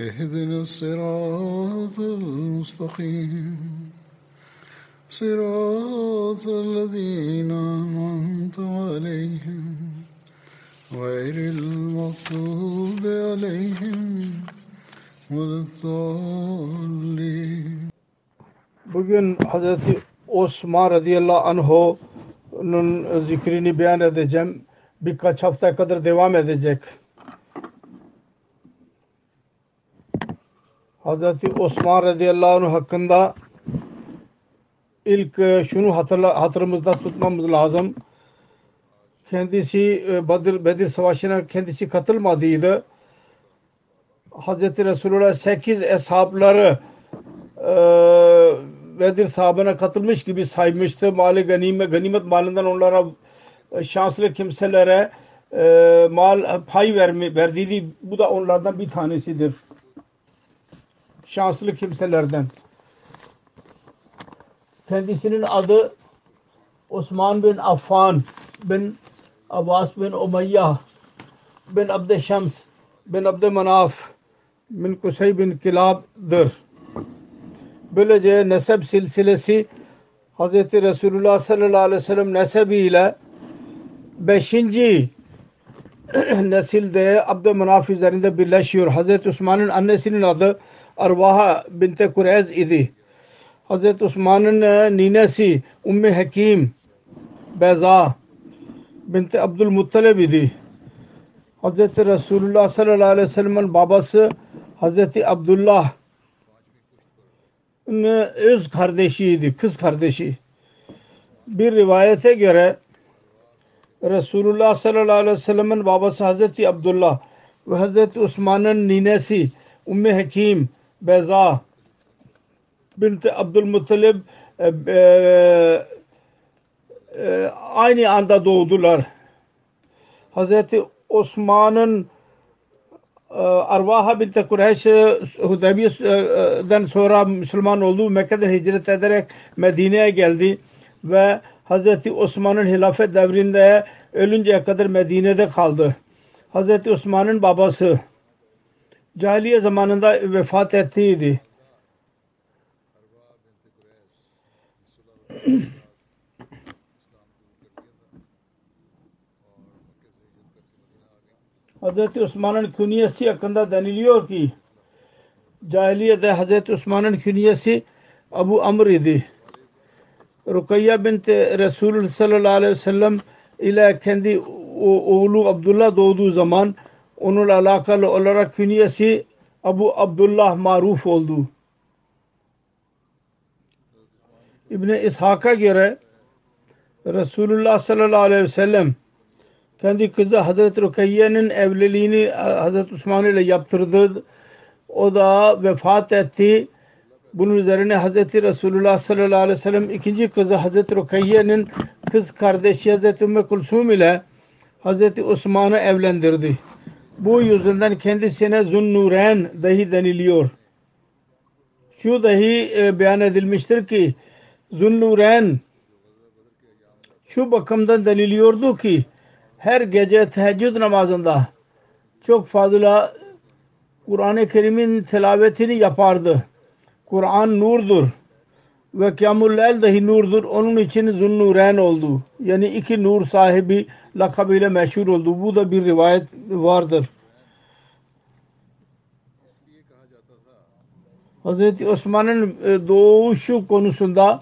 اهدنا الصراط المستقيم صراط الذين أنعمت عليهم غير المغضوب عليهم ولا الضالين Bugün Hazreti Osman radıyallahu anh'un zikrini beyan edeceğim. Birkaç hafta kadar devam edecek. Hazreti Osman radıyallahu anh hakkında ilk e, şunu hatırla, hatırımızda tutmamız lazım. Kendisi e, Bedir, Bedir Savaşı'na kendisi katılmadıydı. Hazreti Resulullah 8 eshapları e, Bedir sahabına katılmış gibi saymıştı. Mali ganimet, ganimet malından onlara şanslı kimselere mal pay vermi, verdiydi. Bu da onlardan bir tanesidir. Şanslı kimselerden. Kendisinin adı Osman bin Affan bin Abbas bin Umayya bin Abd Şams bin Abd Manaf bin Kusay bin Kilab'dır. Böylece nesep silsilesi Hz. Resulullah sallallahu aleyhi ve sellem nesebiyle beşinci nesilde Abdülmanaf üzerinde birleşiyor. Hz. Osman'ın annesinin adı Arvaha binte Kureyz idi. Hz. Osman'ın ninesi Ummi Hakim Beza binti Abdülmuttalib idi. Hz. Resulullah sallallahu aleyhi ve sellem'in babası Hz. Abdullah öz kardeşiydi, kız kardeşi. Bir rivayete göre Resulullah sallallahu aleyhi ve sellem'in babası Hazreti Abdullah ve Hazreti Osman'ın ninesi Ümmü Hakim Beza binti Abdülmuttalib e, e, e, aynı anda doğdular. Hazreti Osman'ın Arvaha binti Kureyş Hudeybiye'den sonra Müslüman oldu. Mekke'den hicret ederek Medine'ye geldi ve Hazreti Osman'ın hilafet devrinde ölünceye kadar Medine'de kaldı. Hazreti Osman'ın babası cahiliye zamanında vefat ettiydi. Hazreti Osman'ın künyesi hakkında deniliyor ki cahiliyede Hazreti Osman'ın künyesi Abu Amr idi. Rukayya binti Resulullah sallallahu aleyhi ve sellem ile kendi oğlu Abdullah doğduğu zaman onunla alakalı olarak künyesi Abu Abdullah maruf oldu. İbni İshak'a göre Resulullah sallallahu aleyhi ve sellem kendi kızı Hazreti Rukayye'nin evliliğini Hazreti Osman ile yaptırdı. O da vefat etti. Bunun üzerine Hazreti Resulullah sallallahu aleyhi ve sellem ikinci kızı Hazreti Rukayye'nin kız kardeşi Hazreti Ümmü Kulsum ile Hazreti Osman'ı evlendirdi. Bu yüzünden kendisine Zunnuren dahi deniliyor. Şu dahi e, beyan edilmiştir ki Zunnuren şu bakımdan deniliyordu ki her gece teheccüd namazında çok fazla Kur'an-ı Kerim'in tilavetini yapardı. Kur'an nurdur ve Kıyamul Leyl dahi nurdur. Onun için Zunnuren oldu. Yani iki nur sahibi lakabıyla meşhur oldu. Bu da bir rivayet vardır. Hazreti Osman'ın e, doğuşu konusunda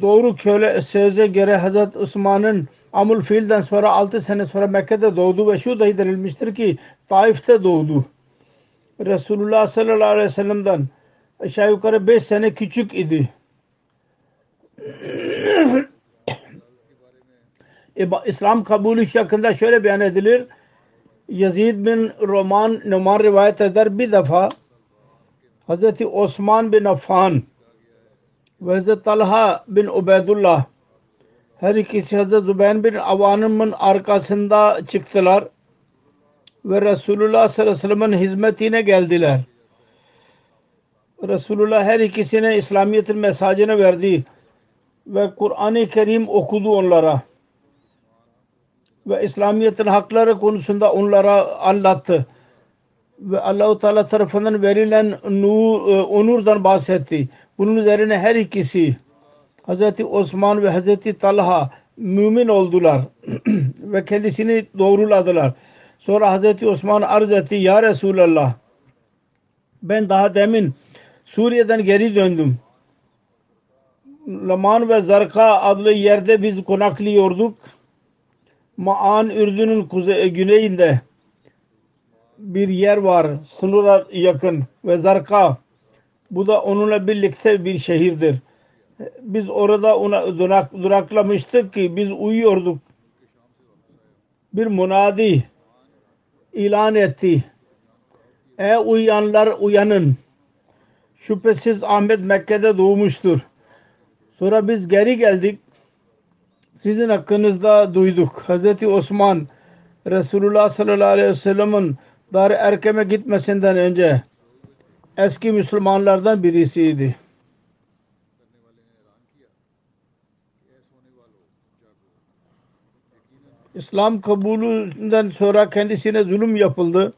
doğru köle söze göre Hazreti Osman'ın Amul Fil'den sonra 6 sene sonra Mekke'de doğdu ve şu dahi denilmiştir ki Taif'te doğdu. Resulullah sallallahu aleyhi ve sellem'den aşağı yukarı 5 sene küçük idi. İba- İslam kabulü hakkında şöyle beyan edilir. Yazid bin Roman Numan rivayet eder bir defa. Hazreti Osman bin Affan ve Hazreti Talha bin Ubeydullah her ikisi Hazreti Zübeyir bin Avan'ın arkasında çıktılar ve Resulullah sallallahu aleyhi ve sellem'in hizmetine geldiler. Resulullah her ikisine İslamiyet'in mesajını verdi ve Kur'an-ı Kerim okudu onlara ve İslamiyet'in hakları konusunda onlara anlattı ve Allahu Teala tarafından verilen nur, e, onurdan bahsetti. Bunun üzerine her ikisi Hazreti Osman ve Hazreti Talha mümin oldular ve kendisini doğruladılar. Sonra Hazreti Osman arz etti ya Resulallah ben daha demin Suriye'den geri döndüm. Laman ve Zarka adlı yerde biz konaklıyorduk. Maan Ürdün'ün kuzey, güneyinde bir yer var sınıra yakın ve Zarka bu da onunla birlikte bir şehirdir. Biz orada ona durak, duraklamıştık ki biz uyuyorduk. Bir munadi ilan etti. Ey uyuyanlar uyanın. Şüphesiz Ahmet Mekke'de doğmuştur. Sonra biz geri geldik. Sizin hakkınızda duyduk. Hazreti Osman Resulullah sallallahu aleyhi ve sellem'in Dar-ı Erkem'e gitmesinden önce eski Müslümanlardan birisiydi. İslam kabulünden sonra kendisine zulüm yapıldı.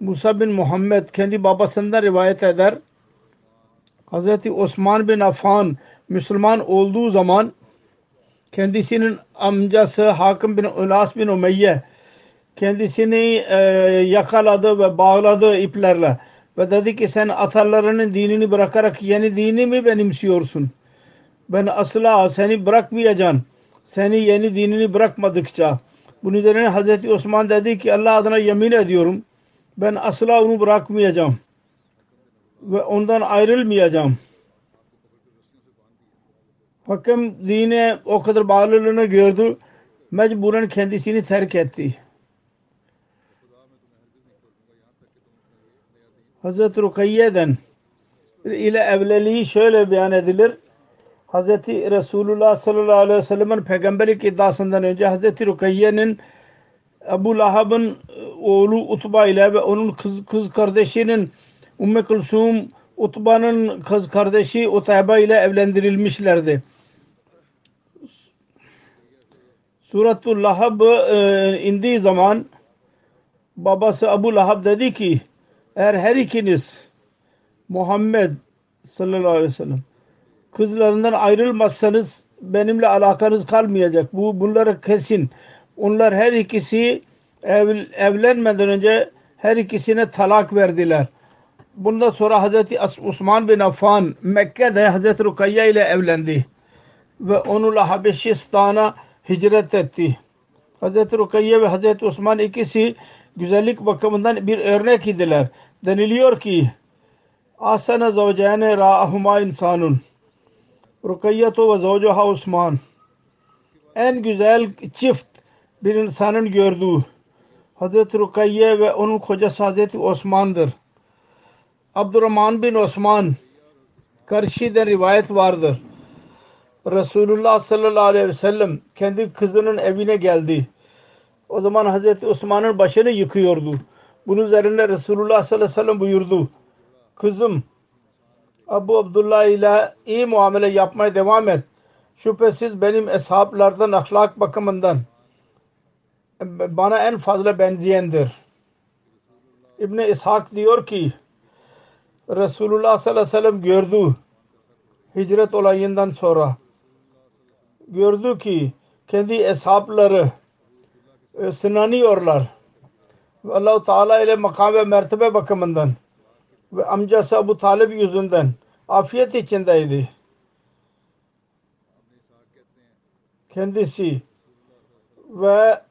Musa bin Muhammed kendi babasından rivayet eder. Hazreti Osman bin Affan Müslüman olduğu zaman kendisinin amcası Hakim bin Ulas bin Umeyye kendisini e, yakaladı ve bağladı iplerle ve dedi ki sen atalarının dinini bırakarak yeni dini mi benimsiyorsun? Ben asla seni bırakmayacağım. Seni yeni dinini bırakmadıkça. Bunun üzerine Hazreti Osman dedi ki Allah adına yemin ediyorum ben asla onu bırakmayacağım ve ondan ayrılmayacağım. Hakem dine o kadar bağlılığını gördü. Mecburen kendisini terk etti. Hazreti Rukayye'den ile evliliği şöyle beyan edilir. Hazreti Resulullah sallallahu aleyhi ve sellem'in peygamberlik iddiasından önce Hazreti Rukayye'nin Ebu Lahab'ın oğlu Utba ile ve onun kız, kız kardeşinin Umme Kulsum Utba'nın kız kardeşi Utayba ile evlendirilmişlerdi. Suratul Lahab e, indiği zaman babası Abu Lahab dedi ki eğer her ikiniz Muhammed sallallahu aleyhi ve sellem kızlarından ayrılmazsanız benimle alakanız kalmayacak. Bu bunları kesin. Onlar her ikisi ev, evlenmeden önce her ikisine talak verdiler. Bundan sonra Hazreti Osman bin Affan Mekke'de Hazreti Rukayye ile evlendi. Ve onunla Habeşistan'a hicret etti. Hazreti Rukayye ve Hazreti Osman ikisi güzellik bakımından bir örnek idiler. Deniliyor ki Asana zavcane ra'ahuma insanun Rukayyetu ve zavcuha Osman en güzel çift bir insanın gördüğü Hazreti Rukayye ve onun kocası Hazreti Osman'dır. Abdurrahman bin Osman karşıda rivayet vardır. Resulullah sallallahu aleyhi ve sellem kendi kızının evine geldi. O zaman Hazreti Osman'ın başını yıkıyordu. Bunun üzerine Resulullah sallallahu aleyhi ve sellem buyurdu. Kızım Abu Abdullah ile iyi muamele yapmaya devam et. Şüphesiz benim eshablardan ahlak bakımından bana en fazla benzeyendir. İbni İshak diyor ki Resulullah sallallahu aleyhi ve sellem gördü hicret olayından sonra gördü ki kendi hesapları e, sınanıyorlar Allah-u Teala ile makam ve mertebe bakımından ve amcası Abu Talib yüzünden afiyet içindeydi. Kendisi ve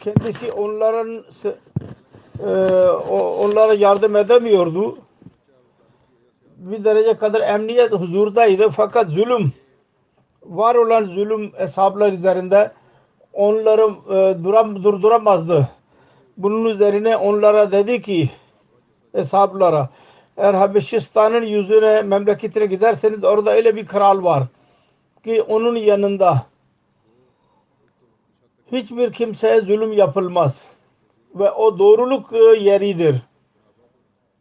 kendisi onların e, onlara yardım edemiyordu. Bir derece kadar emniyet huzurdaydı fakat zulüm var olan zulüm hesaplar üzerinde onları e, duram, durduramazdı. Bunun üzerine onlara dedi ki hesaplara eğer Habeşistan'ın yüzüne memleketine giderseniz orada öyle bir kral var ki onun yanında hiçbir kimseye zulüm yapılmaz ve o doğruluk yeridir.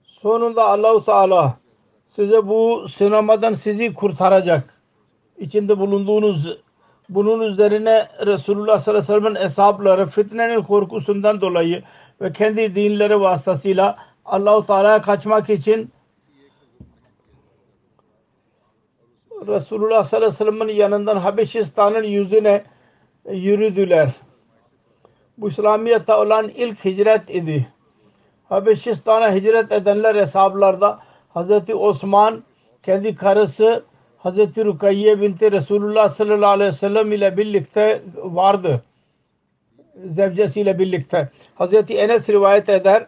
Sonunda Allahu Teala size bu sınamadan sizi kurtaracak. İçinde bulunduğunuz bunun üzerine Resulullah sallallahu aleyhi ve sellem'in hesapları fitnenin korkusundan dolayı ve kendi dinleri vasıtasıyla Allahu Teala'ya kaçmak için Resulullah sallallahu aleyhi ve sellem'in yanından Habeşistan'ın yüzüne yürüdüler. Bu İslamiyet'te olan ilk hicret idi. Habeşistan'a hicret edenler hesaplarda Hazreti Osman kendi karısı Hazreti Rukayye binti Resulullah sallallahu aleyhi ve sellem ile birlikte vardı. Zevcesiyle birlikte. Hazreti Enes rivayet eder.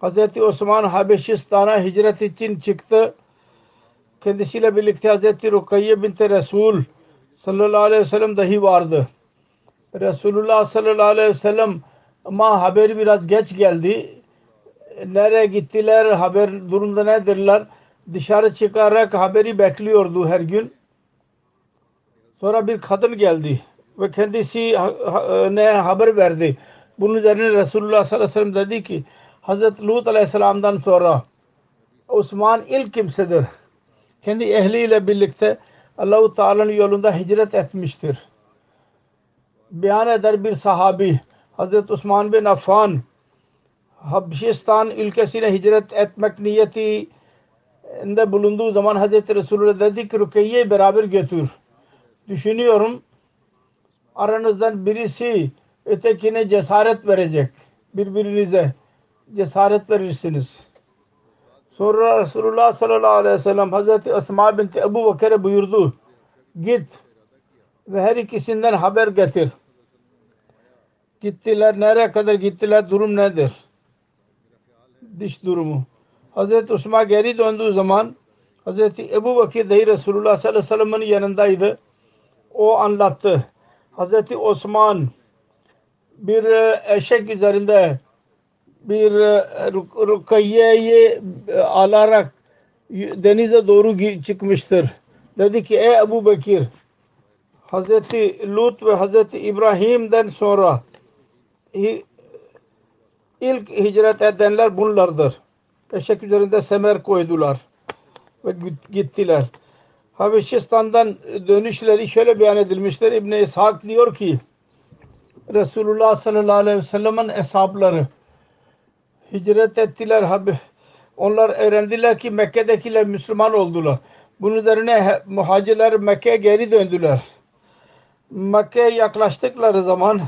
Hazreti Osman Habeşistan'a hicret için çıktı. Kendisiyle birlikte Hazreti Rukayye binti Resul sallallahu aleyhi ve sellem dahi vardı. Resulullah sallallahu aleyhi ve sellem ama haberi biraz geç geldi. Nereye gittiler, haber durumda nedirler? Dışarı çıkarak haberi bekliyordu her gün. Sonra bir kadın geldi ve kendisi ne haber verdi. Bunun üzerine Resulullah sallallahu aleyhi ve sellem dedi ki Hazreti Lut aleyhisselamdan sonra Osman ilk kimsedir. Kendi ehliyle birlikte Allahu Teala'nın yolunda hicret etmiştir beyan eder bir sahabi Hazreti Osman bin Affan Habşistan ülkesine hicret etmek niyetinde bulunduğu zaman Hazreti Resulullah dedi ki Rukiye'yi beraber götür. Düşünüyorum aranızdan birisi ötekine cesaret verecek. Birbirinize cesaret verirsiniz. Sonra Resulullah sallallahu aleyhi ve sellem Hazreti Asma binti Ebu Bakır'a buyurdu. Git ve her ikisinden haber getir. Gittiler. Nereye kadar gittiler? Durum nedir? Diş durumu. Hazreti Osman geri döndüğü zaman Hazreti Ebu Bakir dahi Resulullah sallallahu aleyhi ve sellem'in yanındaydı. O anlattı. Hazreti Osman bir e, eşek üzerinde bir e, rukayyeyi e, alarak denize doğru çıkmıştır. Dedi ki ey Ebu Bekir Hazreti Lut ve Hazreti İbrahim'den sonra ilk hicret edenler bunlardır. Eşek üzerinde semer koydular ve gittiler. Habeşistan'dan dönüşleri şöyle beyan edilmişler. İbn İshak diyor ki Resulullah sallallahu aleyhi ve sellem'in hesapları hicret ettiler. Onlar öğrendiler ki Mekke'dekiler Müslüman oldular. Bunun üzerine muhacirler Mekke'ye geri döndüler. Mekke'ye yaklaştıkları zaman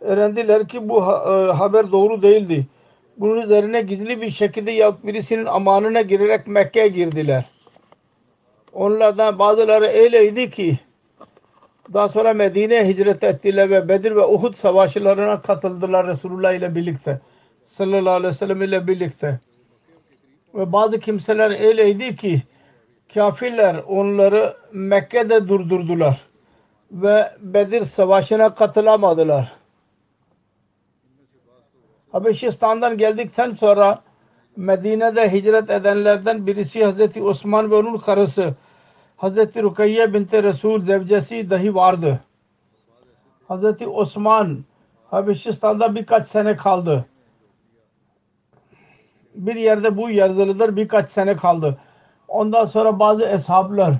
öğrendiler ki bu e, haber doğru değildi. Bunun üzerine gizli bir şekilde ya birisinin amanına girerek Mekke'ye girdiler. Onlardan bazıları öyleydi ki daha sonra Medine'ye hicret ettiler ve Bedir ve Uhud savaşlarına katıldılar Resulullah ile birlikte. Sallallahu aleyhi ve sellem ile birlikte. Ve bazı kimseler öyleydi ki kafirler onları Mekke'de durdurdular ve Bedir savaşına katılamadılar. Habeşistan'dan geldikten sonra Medine'de hicret edenlerden birisi Hazreti Osman ve onun karısı Hazreti Rukayye binti Resul zevcesi dahi vardı. Hazreti Osman Habeşistan'da birkaç sene kaldı. Bir yerde bu yazılıdır birkaç sene kaldı. Ondan sonra bazı eshablar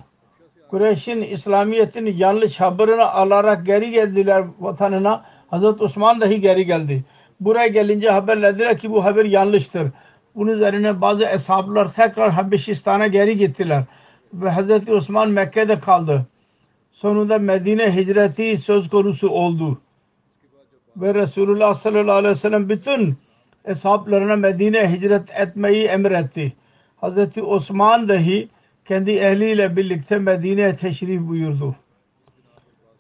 Kureyş'in İslamiyet'in yanlış haberini alarak geri geldiler vatanına. Hazreti Osman dahi geri geldi. Buraya gelince haberlediler ki bu haber yanlıştır. Bunun üzerine bazı eshablar tekrar Habeşistan'a geri gittiler. Ve Hz. Osman Mekke'de kaldı. sonunda Medine hicreti söz konusu oldu. Ve Resulullah sallallahu aleyhi ve sellem bütün eshaplarına Medine hicret etmeyi emretti. Hazreti Osman dahi kendi ehliyle birlikte Medine'ye teşrif buyurdu.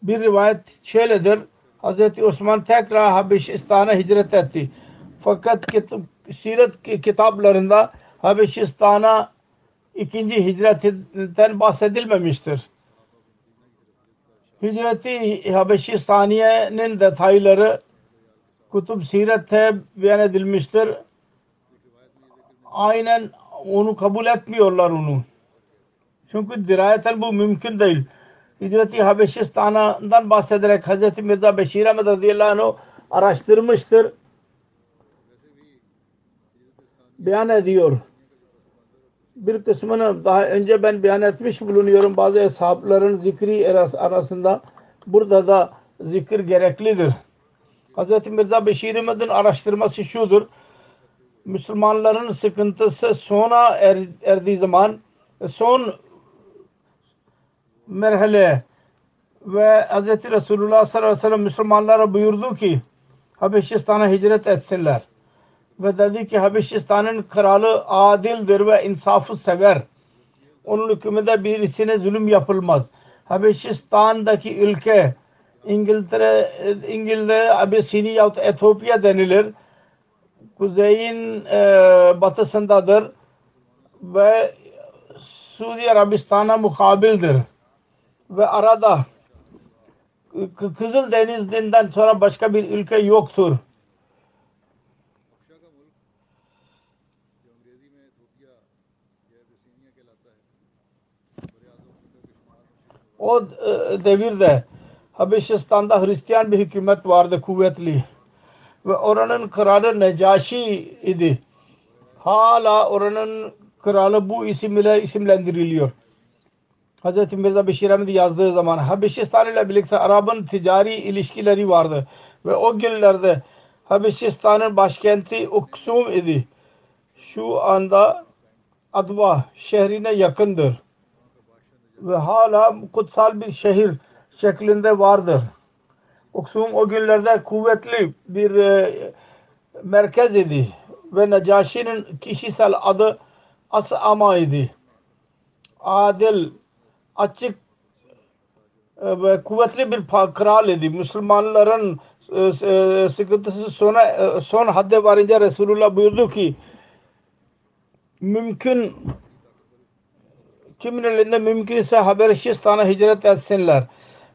Bir rivayet şöyledir. Hazreti Osman tekrar Habeşistan'a hicret etti. Fakat kit- siret kitaplarında Habeşistan'a ikinci hicretten bahsedilmemiştir. Hicreti Habeşistaniye'nin detayları Kutub Siret'te beyan edilmiştir. Aynen onu kabul etmiyorlar onu. Çünkü dirayeten bu mümkün değil. Hicreti Habeşistan'dan bahsederek Hz. Mirza Beşir Ahmet radıyallahu anh araştırmıştır. Beyan ediyor. Bir kısmını daha önce ben beyan etmiş bulunuyorum. Bazı hesapların zikri arasında burada da zikir gereklidir. Hz. Mirza Beşir Ahmet'in araştırması şudur. Müslümanların sıkıntısı sona er, erdiği zaman son merhale ve Hz. Resulullah sallallahu aleyhi ve sellem Müslümanlara buyurdu ki Habeşistan'a hicret etsinler. Ve dedi ki Habeşistan'ın kralı adildir ve insafı sever. Onun hükmünde birisine zulüm yapılmaz. Habeşistan'daki ülke İngiltere, İngiltere, Abisini yahut Etiyopya denilir. Kuzeyin e, batısındadır ve Suudi Arabistan'a mukabildir. Ve arada Kızıl Deniz'den sonra başka bir ülke yoktur. O e, devirde Habeşistan'da Hristiyan bir hükümet vardı kuvvetli. Ve oranın kralı Necaşi idi. Hala oranın kralı bu isimle isimlendiriliyor. Hz. Mirza Beşir Ahmet yazdığı zaman Habeşistan ile birlikte Arap'ın ticari ilişkileri vardı. Ve o günlerde Habeşistan'ın başkenti Uksum idi. Şu anda Adva şehrine yakındır. Ve hala kutsal bir şehir şeklinde vardır. Uksum o günlerde kuvvetli bir e, merkez idi. Ve Necaşi'nin kişisel adı As'ama idi. Adil, açık e, ve kuvvetli bir kral idi. Müslümanların e, e, sıkıntısı sona, son hadde varınca Resulullah buyurdu ki mümkün kimin elinde mümkünse Habeşistan'a hicret etsinler.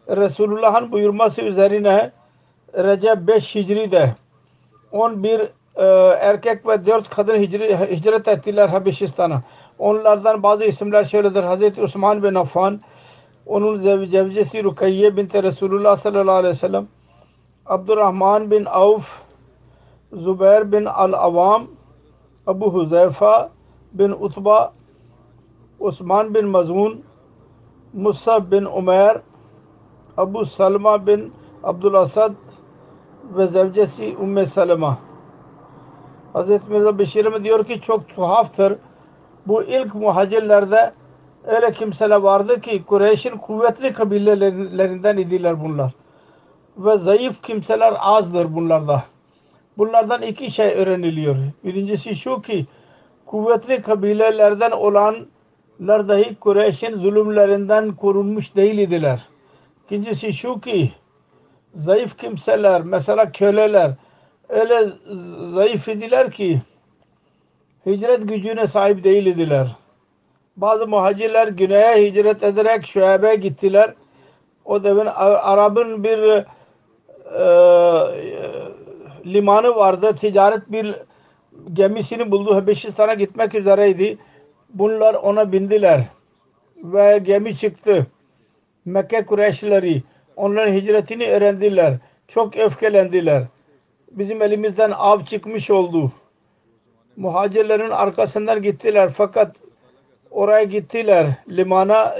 Resulullah'ın buyurması üzerine Recep 5 Hicri'de 11 e, erkek ve 4 kadın hicri, hicret ettiler Habeşistan'a. Onlardan bazı isimler şöyledir. Hazreti Osman bin Affan, onun zev zevcesi Rukayye binti Resulullah sallallahu aleyhi ve sellem, Abdurrahman bin Avf, Zübeyir bin Al-Avam, Abu Huzeyfa bin Utba, Osman bin Mazun, Musab bin Umer, Abu Salma bin Abdülasad ve zevcesi Umme Salama. Hazreti Mirza Beşir diyor ki çok tuhaftır. Bu ilk muhacirlerde öyle kimseler vardı ki Kureyş'in kuvvetli kabilelerinden idiler bunlar. Ve zayıf kimseler azdır bunlarda. Bunlardan iki şey öğreniliyor. Birincisi şu ki kuvvetli kabilelerden olanlar dahi Kureyş'in zulümlerinden korunmuş değil idiler. İkincisi şu ki zayıf kimseler mesela köleler öyle zayıf idiler ki hicret gücüne sahip değil idiler. Bazı muhacirler güneye hicret ederek Şuayb'e gittiler. O devin Arap'ın bir e, limanı vardı. Ticaret bir gemisini buldu. Habeşistan'a gitmek üzereydi. Bunlar ona bindiler. Ve gemi çıktı. Mekke Kureyşlileri onların hicretini öğrendiler. Çok öfkelendiler. Bizim elimizden av çıkmış oldu. Muhacirlerin arkasından gittiler fakat oraya gittiler limana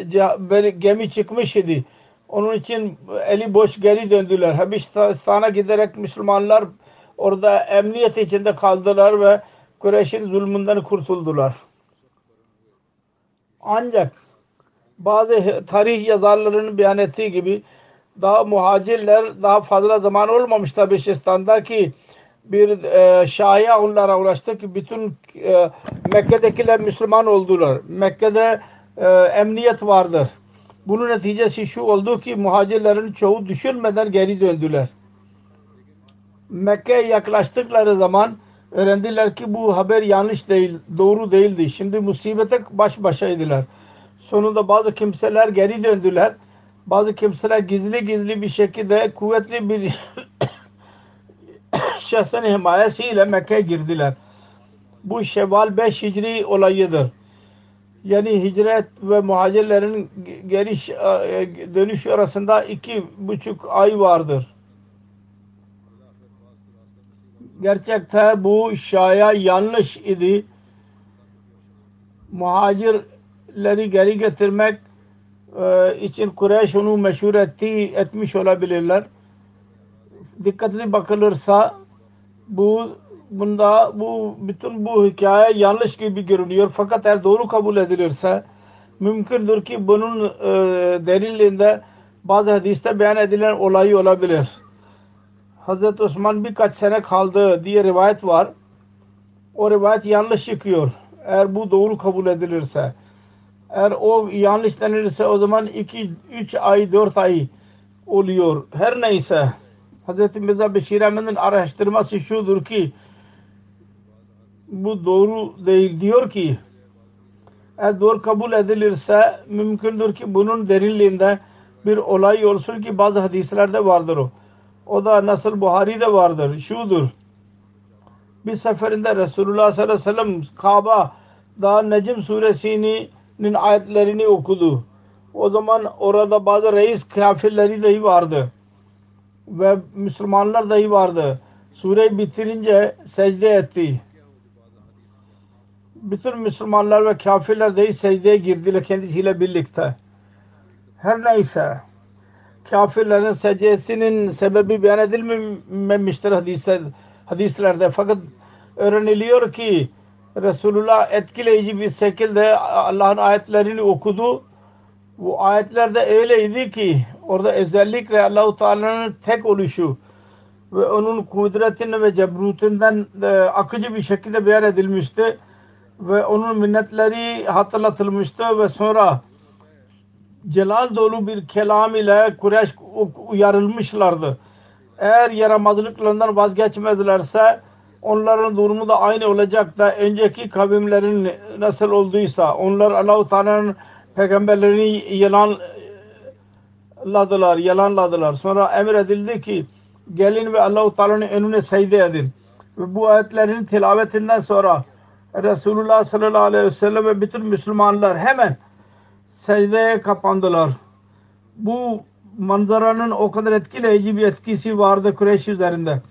gemi çıkmış idi. Onun için eli boş geri döndüler. Habeşistan'a giderek Müslümanlar orada emniyet içinde kaldılar ve Kureyş'in zulmünden kurtuldular. Ancak bazı tarih yazarlarının beyan ettiği gibi daha muhacirler daha fazla zaman olmamıştı Beşistan'da ki bir e, şaya onlara ulaştı ki bütün e, Mekke'dekiler Müslüman oldular. Mekke'de e, emniyet vardır. Bunun neticesi şu oldu ki muhacirlerin çoğu düşünmeden geri döndüler. Mekke'ye yaklaştıkları zaman öğrendiler ki bu haber yanlış değil, doğru değildi. Şimdi musibete baş başaydılar. Sonunda bazı kimseler geri döndüler. Bazı kimseler gizli gizli bir şekilde kuvvetli bir şahsın himayesiyle Mekke'ye girdiler. Bu Şevval 5 Hicri olayıdır. Yani hicret ve muhacirlerin geri dönüş arasında iki buçuk ay vardır. Gerçekte bu şaya yanlış idi. Muhacirleri geri getirmek e, için Kureyş onu meşhur etti, etmiş olabilirler. Dikkatli bakılırsa bu bunda bu bütün bu hikaye yanlış gibi görünüyor. Fakat eğer doğru kabul edilirse mümkündür ki bunun e, delilinde bazı hadiste beyan edilen olayı olabilir. Hazreti Osman birkaç sene kaldı diye rivayet var. O rivayet yanlış çıkıyor. Eğer bu doğru kabul edilirse. Eğer o yanlış denilirse o zaman 2 3 ay 4 ay oluyor. Her neyse Hz. Mirza Beşir Ahmet'in araştırması şudur ki bu doğru değil diyor ki eğer doğru kabul edilirse mümkündür ki bunun derinliğinde bir olay olsun ki bazı hadislerde vardır o. O da nasıl Buhari'de vardır. Şudur. Bir seferinde Resulullah sallallahu aleyhi ve sellem Kabe'da Necm suresinin ayetlerini okudu. O zaman orada bazı reis kafirleri dahi vardı. Ve Müslümanlar dahi vardı. Sureyi bitirince secde etti. Bütün Müslümanlar ve kafirler dahi secdeye girdiler kendisiyle birlikte. Her neyse kafirlerin secdesinin sebebi beyan edilmemiştir hadise, hadislerde. Fakat öğreniliyor ki Resulullah etkileyici bir şekilde Allah'ın ayetlerini okudu. Bu ayetlerde öyleydi ki orada özellikle Allahu Teala'nın tek oluşu ve onun kudretini ve cebrutinden e, akıcı bir şekilde beyan edilmişti ve onun minnetleri hatırlatılmıştı ve sonra celal dolu bir kelam ile Kureyş uyarılmışlardı. Eğer yaramazlıklarından vazgeçmezlerse onların durumu da aynı olacak da önceki kavimlerin nasıl olduysa onlar Allah-u Teala'nın peygamberlerini yalanladılar, yalanladılar. Sonra emredildi ki gelin ve Allah-u Teala'nın önüne secde edin. Ve bu ayetlerin tilavetinden sonra Resulullah sallallahu aleyhi ve sellem ve bütün Müslümanlar hemen secdeye kapandılar. Bu manzaranın o kadar etkileyici bir etkisi vardı Kureyş üzerinde.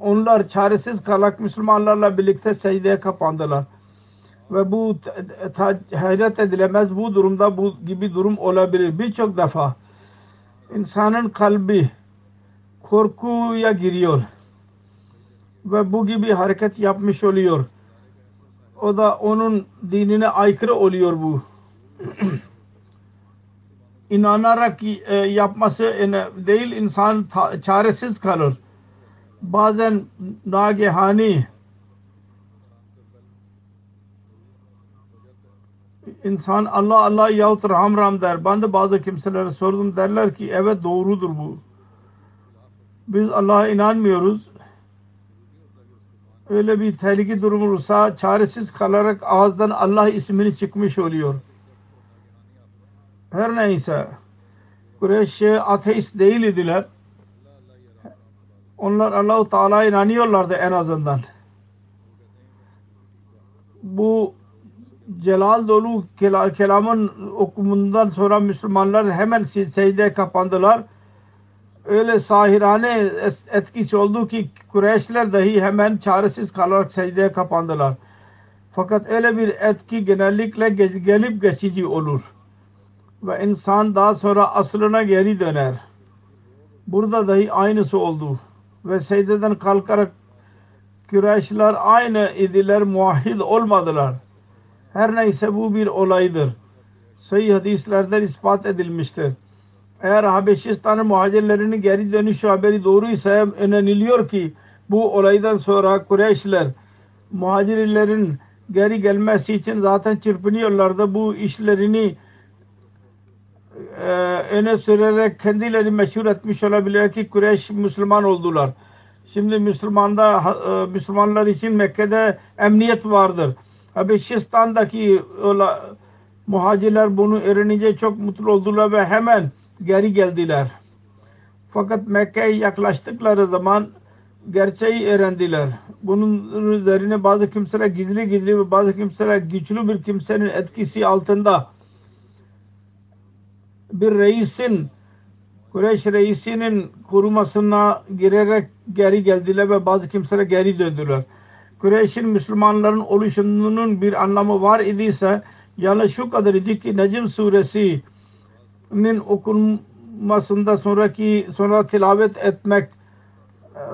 Onlar çaresiz kalak Müslümanlarla birlikte secdeye kapandılar. Ve bu hayret edilemez bu durumda bu gibi durum olabilir. Birçok defa insanın kalbi korkuya giriyor. Ve bu gibi hareket yapmış oluyor. O da onun dinine aykırı oluyor bu. inanarak e, yapması değil insan çaresiz kalır. Bazen nagehani insan Allah Allah yahut Ram Ram der. Ben de bazı kimselere sordum derler ki evet doğrudur bu. Biz Allah'a inanmıyoruz. Öyle bir tehlike durum olursa çaresiz kalarak ağızdan Allah ismini çıkmış oluyor. Her neyse Kureyş ateist değil idiler. Onlar Allah-u Teala'ya inanıyorlardı en azından. Bu celal dolu kelamın okumundan sonra Müslümanlar hemen secdeye kapandılar. Öyle sahirane etkisi oldu ki Kureyşler dahi hemen çaresiz kalarak secdeye kapandılar. Fakat öyle bir etki genellikle gelip geçici olur ve insan daha sonra aslına geri döner. Burada dahi aynısı oldu. Ve secdeden kalkarak Kureyşler aynı idiler, muahhid olmadılar. Her neyse bu bir olaydır. sayı hadislerden ispat edilmiştir. Eğer Habeşistan'ın muhacirlerinin geri dönüşü haberi doğruysa inanılıyor ki bu olaydan sonra Kureyşler muhacirlerin geri gelmesi için zaten çırpınıyorlardı. Bu işlerini e, öne sürerek kendileri meşhur etmiş olabilir ki Kureyş Müslüman oldular. Şimdi Müslümanda e, Müslümanlar için Mekke'de emniyet vardır. Habeşistan'daki muhacirler bunu öğrenince çok mutlu oldular ve hemen geri geldiler. Fakat Mekke'ye yaklaştıkları zaman gerçeği öğrendiler. Bunun üzerine bazı kimseler gizli gizli ve bazı kimseler güçlü bir kimsenin etkisi altında bir reisin Kureyş reisinin korumasına girerek geri geldiler ve bazı kimseler geri döndüler. Kureyş'in Müslümanların oluşunun bir anlamı var idiyse yani şu kadar idi ki Necm suresinin okunmasında sonraki sonra tilavet etmek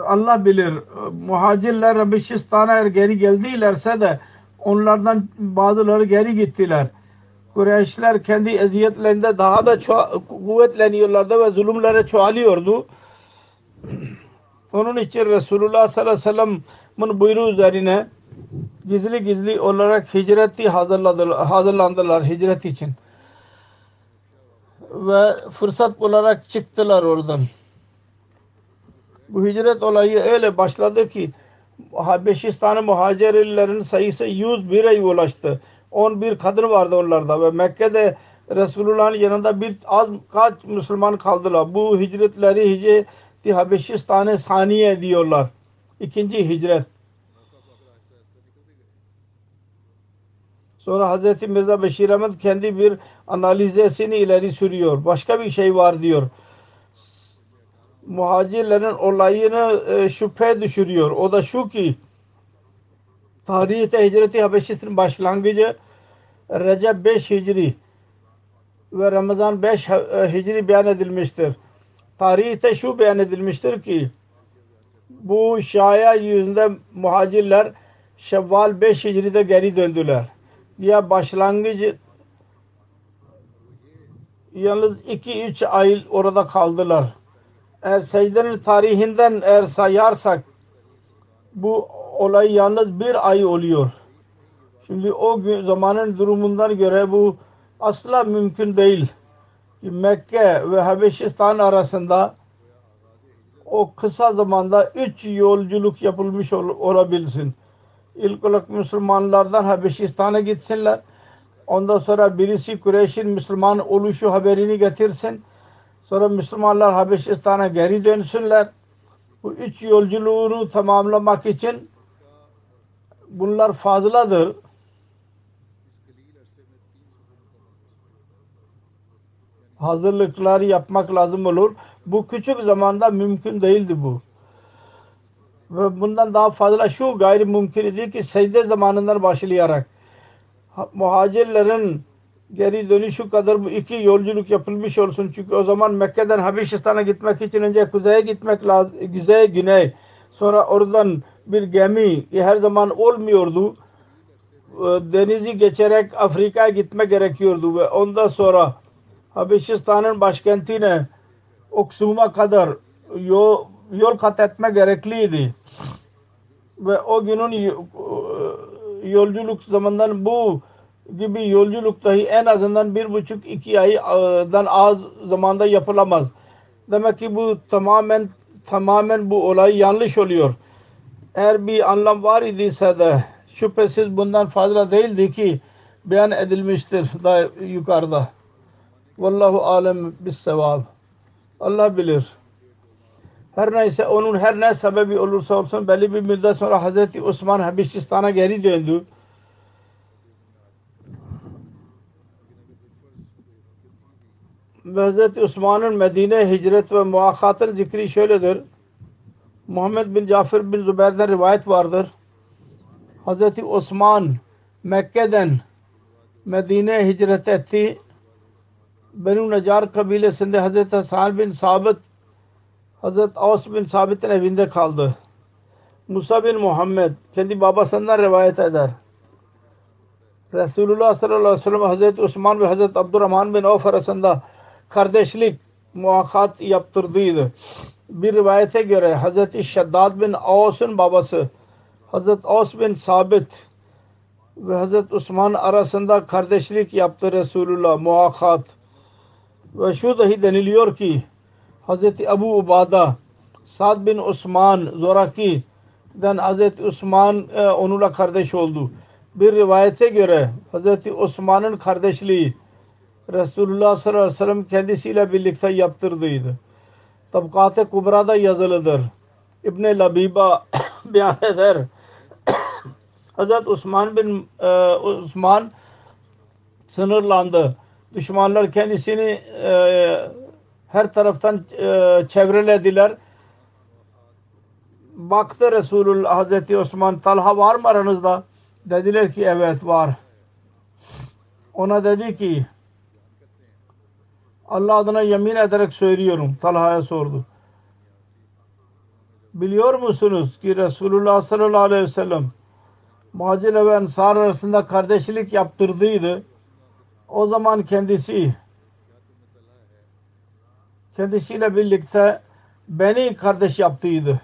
Allah bilir. Muhacirler Rabişistan'a geri geldilerse de onlardan bazıları geri gittiler. Kureyşler kendi eziyetlerinde daha da kuvvetleniyorlardı ve zulümlere çoğalıyordu. Onun için Resulullah sallallahu aleyhi ve sellem'in buyruğu üzerine gizli gizli olarak hicreti hazırlandılar hicret için. Ve fırsat olarak çıktılar oradan. Bu hicret olayı öyle başladı ki Habeşistan'ın muhacirlerin sayısı 101'e ulaştı. 11 kadın vardı onlarda ve Mekke'de Resulullah'ın yanında bir az kaç Müslüman kaldılar. Bu hicretleri hicreti Habeşistan'ı saniye diyorlar. İkinci hicret. Sonra Hz. Mirza Beşir Ahmet kendi bir analizesini ileri sürüyor. Başka bir şey var diyor. Muhacirlerin olayını e, şüphe düşürüyor. O da şu ki tarihte hicreti Habeşistan başlangıcı Recep 5 Hicri ve Ramazan 5 e, Hicri beyan edilmiştir. Tarihte şu beyan edilmiştir ki bu şaya yüzünde muhacirler Şevval 5 Hicri'de geri döndüler. Ya başlangıcı yalnız 2-3 ay orada kaldılar. Eğer secdenin tarihinden eğer sayarsak bu olay yalnız bir ay oluyor. Şimdi o gün, zamanın durumundan göre bu asla mümkün değil. Mekke ve Habeşistan arasında o kısa zamanda üç yolculuk yapılmış ol, olabilsin. İlk olarak Müslümanlardan Habeşistan'a gitsinler. Ondan sonra birisi Kureyş'in Müslüman oluşu haberini getirsin. Sonra Müslümanlar Habeşistan'a geri dönsünler. Bu üç yolculuğunu tamamlamak için bunlar fazladır. Hazırlıkları yapmak lazım olur. Bu küçük zamanda mümkün değildi bu. Ve bundan daha fazla şu gayri mümkün idi ki secde zamanından başlayarak muhacirlerin geri dönüşü kadar bu iki yolculuk yapılmış olsun. Çünkü o zaman Mekke'den Habeşistan'a gitmek için önce kuzeye gitmek lazım. Kuzey, güney. Sonra oradan bir gemi her zaman olmuyordu. Ee, denizi geçerek Afrika'ya gitmek gerekiyordu ve ondan sonra Habeşistan'ın başkentine Oksum'a kadar yol, yol kat etme gerekliydi. Ve o günün yolculuk zamandan bu gibi yolculuk dahi en azından bir buçuk iki aydan az zamanda yapılamaz. Demek ki bu tamamen tamamen bu olay yanlış oluyor. Eğer bir anlam var idiyse de şüphesiz bundan fazla değildi ki beyan edilmiştir daha yukarıda. Vallahu alem bis sevab. Allah bilir. Her neyse onun her ne sebebi olursa olsun belli bir müddet sonra Hazreti Osman Habeşistan'a geri döndü. Hz. Osman'ın Medine hicret ve muakkatın zikri şöyledir. Muhammed bin Cafer bin Zübeyir'den rivayet vardır. Hz. Osman Mekke'den Medine hicret etti. Benu Necar kabilesinde Hz. Hasan bin Sabit Hz. Aus bin Sabit'in evinde kaldı. Musa bin Muhammed kendi babasından rivayet eder. Resulullah sallallahu aleyhi ve sellem Hazreti Osman ve Hazreti Abdurrahman bin Avf arasında kardeşlik muakkat yaptırdıydı. Bir rivayete göre Hazreti Şeddad bin Avs'un babası Hazreti Avs bin Sabit ve Hazreti Osman arasında kardeşlik yaptı Resulullah muakkat. Ve şu dahi deniliyor ki Hazreti Abu Ubada Sad bin Osman Zoraki'den Hazreti Osman e, onunla kardeş oldu. Bir rivayete göre Hazreti Osman'ın kardeşliği Resulullah sallallahu aleyhi ve sellem kendisiyle birlikte yaptırdıydı. Tabkat-ı Kubra'da yazılıdır. İbn-i Labiba beyan eder. Hazreti Osman bin e, Osman sınırlandı. Düşmanlar kendisini e, her taraftan e, çevrelediler. Baktı Resulullah Hazreti Osman Talha var mı aranızda? Dediler ki evet var. Ona dedi ki Allah adına yemin ederek söylüyorum. Talha'ya sordu. Biliyor musunuz ki Resulullah sallallahu aleyhi ve sellem Muhacir ve Ensar arasında kardeşlik yaptırdıydı. O zaman kendisi kendisiyle birlikte beni kardeş yaptıydı.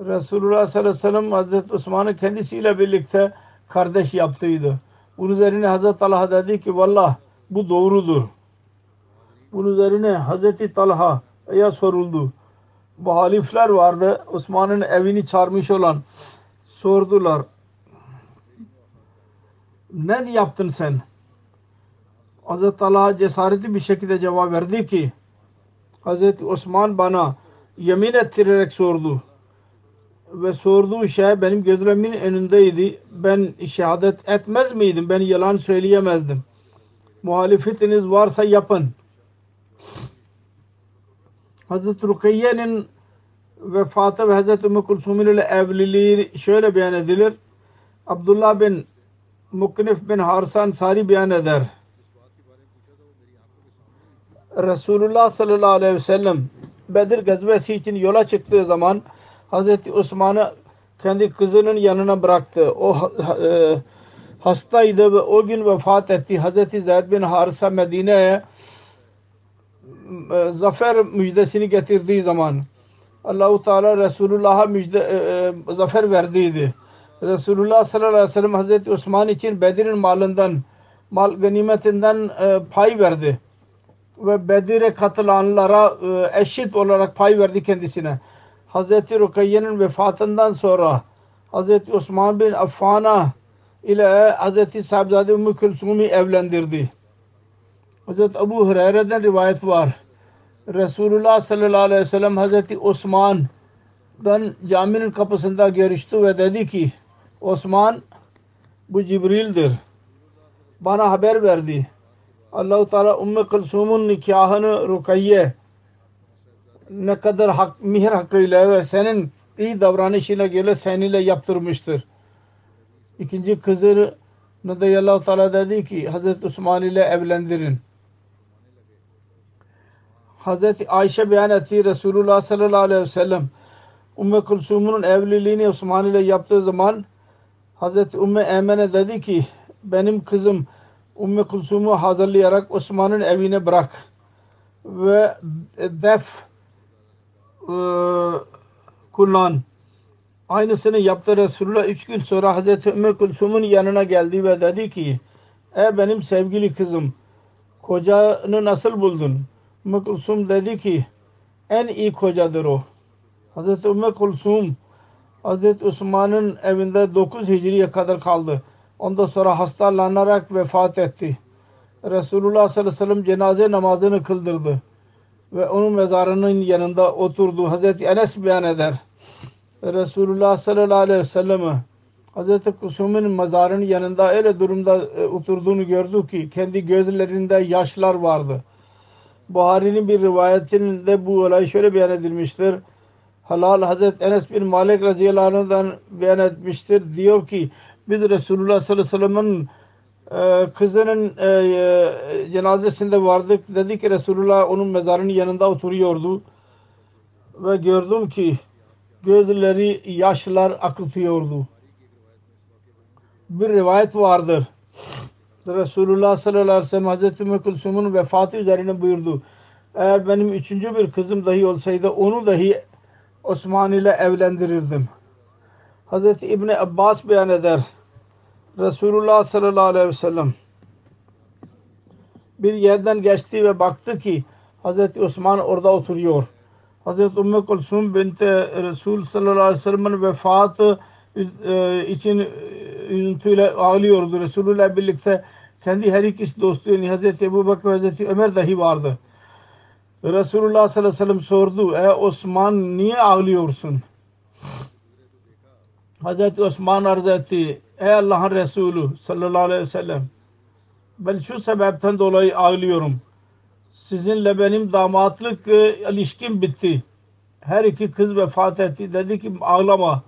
Resulullah sallallahu aleyhi ve sellem Hazreti Osman'ı kendisiyle birlikte kardeş yaptıydı. Bunun üzerine Hazreti Talha dedi ki vallah bu doğrudur. Bunun üzerine Hazreti Talha'ya soruldu. Bu halifler vardı. Osman'ın evini çarmış olan sordular. Ne yaptın sen? Hazreti Talha cesaretli bir şekilde cevap verdi ki Hazreti Osman bana yemin ettirerek sordu ve sorduğu şey benim gözlerimin önündeydi. Ben şehadet etmez miydim? Ben yalan söyleyemezdim. Muhalefetiniz varsa yapın. Hazreti Rukayye'nin vefatı ve Hazreti Ümmü Kulsum ile evliliği şöyle beyan edilir. Abdullah bin Muknif bin Harsan Sari beyan eder. Resulullah sallallahu aleyhi ve sellem Bedir gazvesi için yola çıktığı zaman Hazreti Osman'ı kendi kızının yanına bıraktı. O e, hastaydı ve o gün vefat etti. Hazreti Zeyd bin Harisa Medine'ye e, zafer müjdesini getirdiği zaman Allahu Teala Resulullah'a müjde e, e, zafer verdiydi. Resulullah sallallahu aleyhi ve sellem Hazreti Osman için Bedir'in malından mal ganimetinden e, pay verdi. Ve Bedir'e katılanlara e, eşit olarak pay verdi kendisine. Hazreti Rukayye'nin vefatından sonra Hazreti Osman bin Affan'a ile Hazreti Sahibzade Ümmü Külsum'u evlendirdi. Hazreti Abu Hureyre'den rivayet var. Resulullah sallallahu aleyhi ve sellem Hazreti Osman'dan caminin kapısında görüştü ve dedi ki Osman bu Cibril'dir. Bana haber verdi. Allah-u Teala Ümmü Kulsum'un nikahını Rukayye ne kadar hak, mihir hakkıyla ve senin iyi davranışıyla göre seninle yaptırmıştır. İkinci kızını radıyallahu teala dedi ki Hazreti Osman ile evlendirin. Hazreti Ayşe beyan etti Resulullah sallallahu aleyhi ve sellem Ümmü Kulsum'un evliliğini Osman ile yaptığı zaman Hazreti Ümmü Emine dedi ki benim kızım Ümmü Kulsum'u hazırlayarak Osman'ın evine bırak ve def e, kullan. Aynısını yaptı Resulullah üç gün sonra Hazreti Ümmü Kulsum'un yanına geldi ve dedi ki Ey benim sevgili kızım kocanı nasıl buldun? Ümmü Kulsum dedi ki en iyi kocadır o. Hazreti Ümmü Kulsum Hazreti Osman'ın evinde 9 Hicri'ye kadar kaldı. Ondan sonra hastalanarak vefat etti. Resulullah sallallahu aleyhi ve sellem cenaze namazını kıldırdı ve onun mezarının yanında oturdu. Hazreti Enes beyan eder. Resulullah sallallahu aleyhi ve sellem Hazreti Kusum'un mezarının yanında öyle durumda e, oturduğunu gördü ki kendi gözlerinde yaşlar vardı. Buhari'nin bir rivayetinde bu olay şöyle beyan edilmiştir. Halal Hazreti Enes bin Malik radıyallahu anh'dan beyan etmiştir. Diyor ki biz Resulullah sallallahu aleyhi ve sellem'in ee, kızının e, e, cenazesinde vardık. Dedi ki Resulullah onun mezarının yanında oturuyordu. Ve gördüm ki gözleri yaşlar akıtıyordu. bir rivayet vardır. Resulullah sallallahu aleyhi ve sellem Hazreti Ümmü Kulsum'un vefatı üzerine buyurdu. Eğer benim üçüncü bir kızım dahi olsaydı onu dahi Osman ile evlendirirdim. Hazreti İbni Abbas beyan eder. Resulullah sallallahu aleyhi ve sellem bir yerden geçti ve baktı ki Hazreti Osman orada oturuyor. Hazreti Ümmü Kulsum binti Resul sallallahu aleyhi ve sellem'in vefatı e, için e, üzüntüyle ağlıyordu. Resulullah birlikte kendi her ikisi dostu yani Hazreti Ebu Bakır Hazreti Ömer dahi vardı. Resulullah sallallahu aleyhi ve sellem sordu. Ey Osman niye ağlıyorsun? Hazreti Osman arz etti. Ey Allah'ın Resulü sallallahu aleyhi ve sellem ben şu sebepten dolayı ağlıyorum. Sizinle benim damatlık e, ilişkim bitti. Her iki kız vefat etti. Dedi ki ağlama.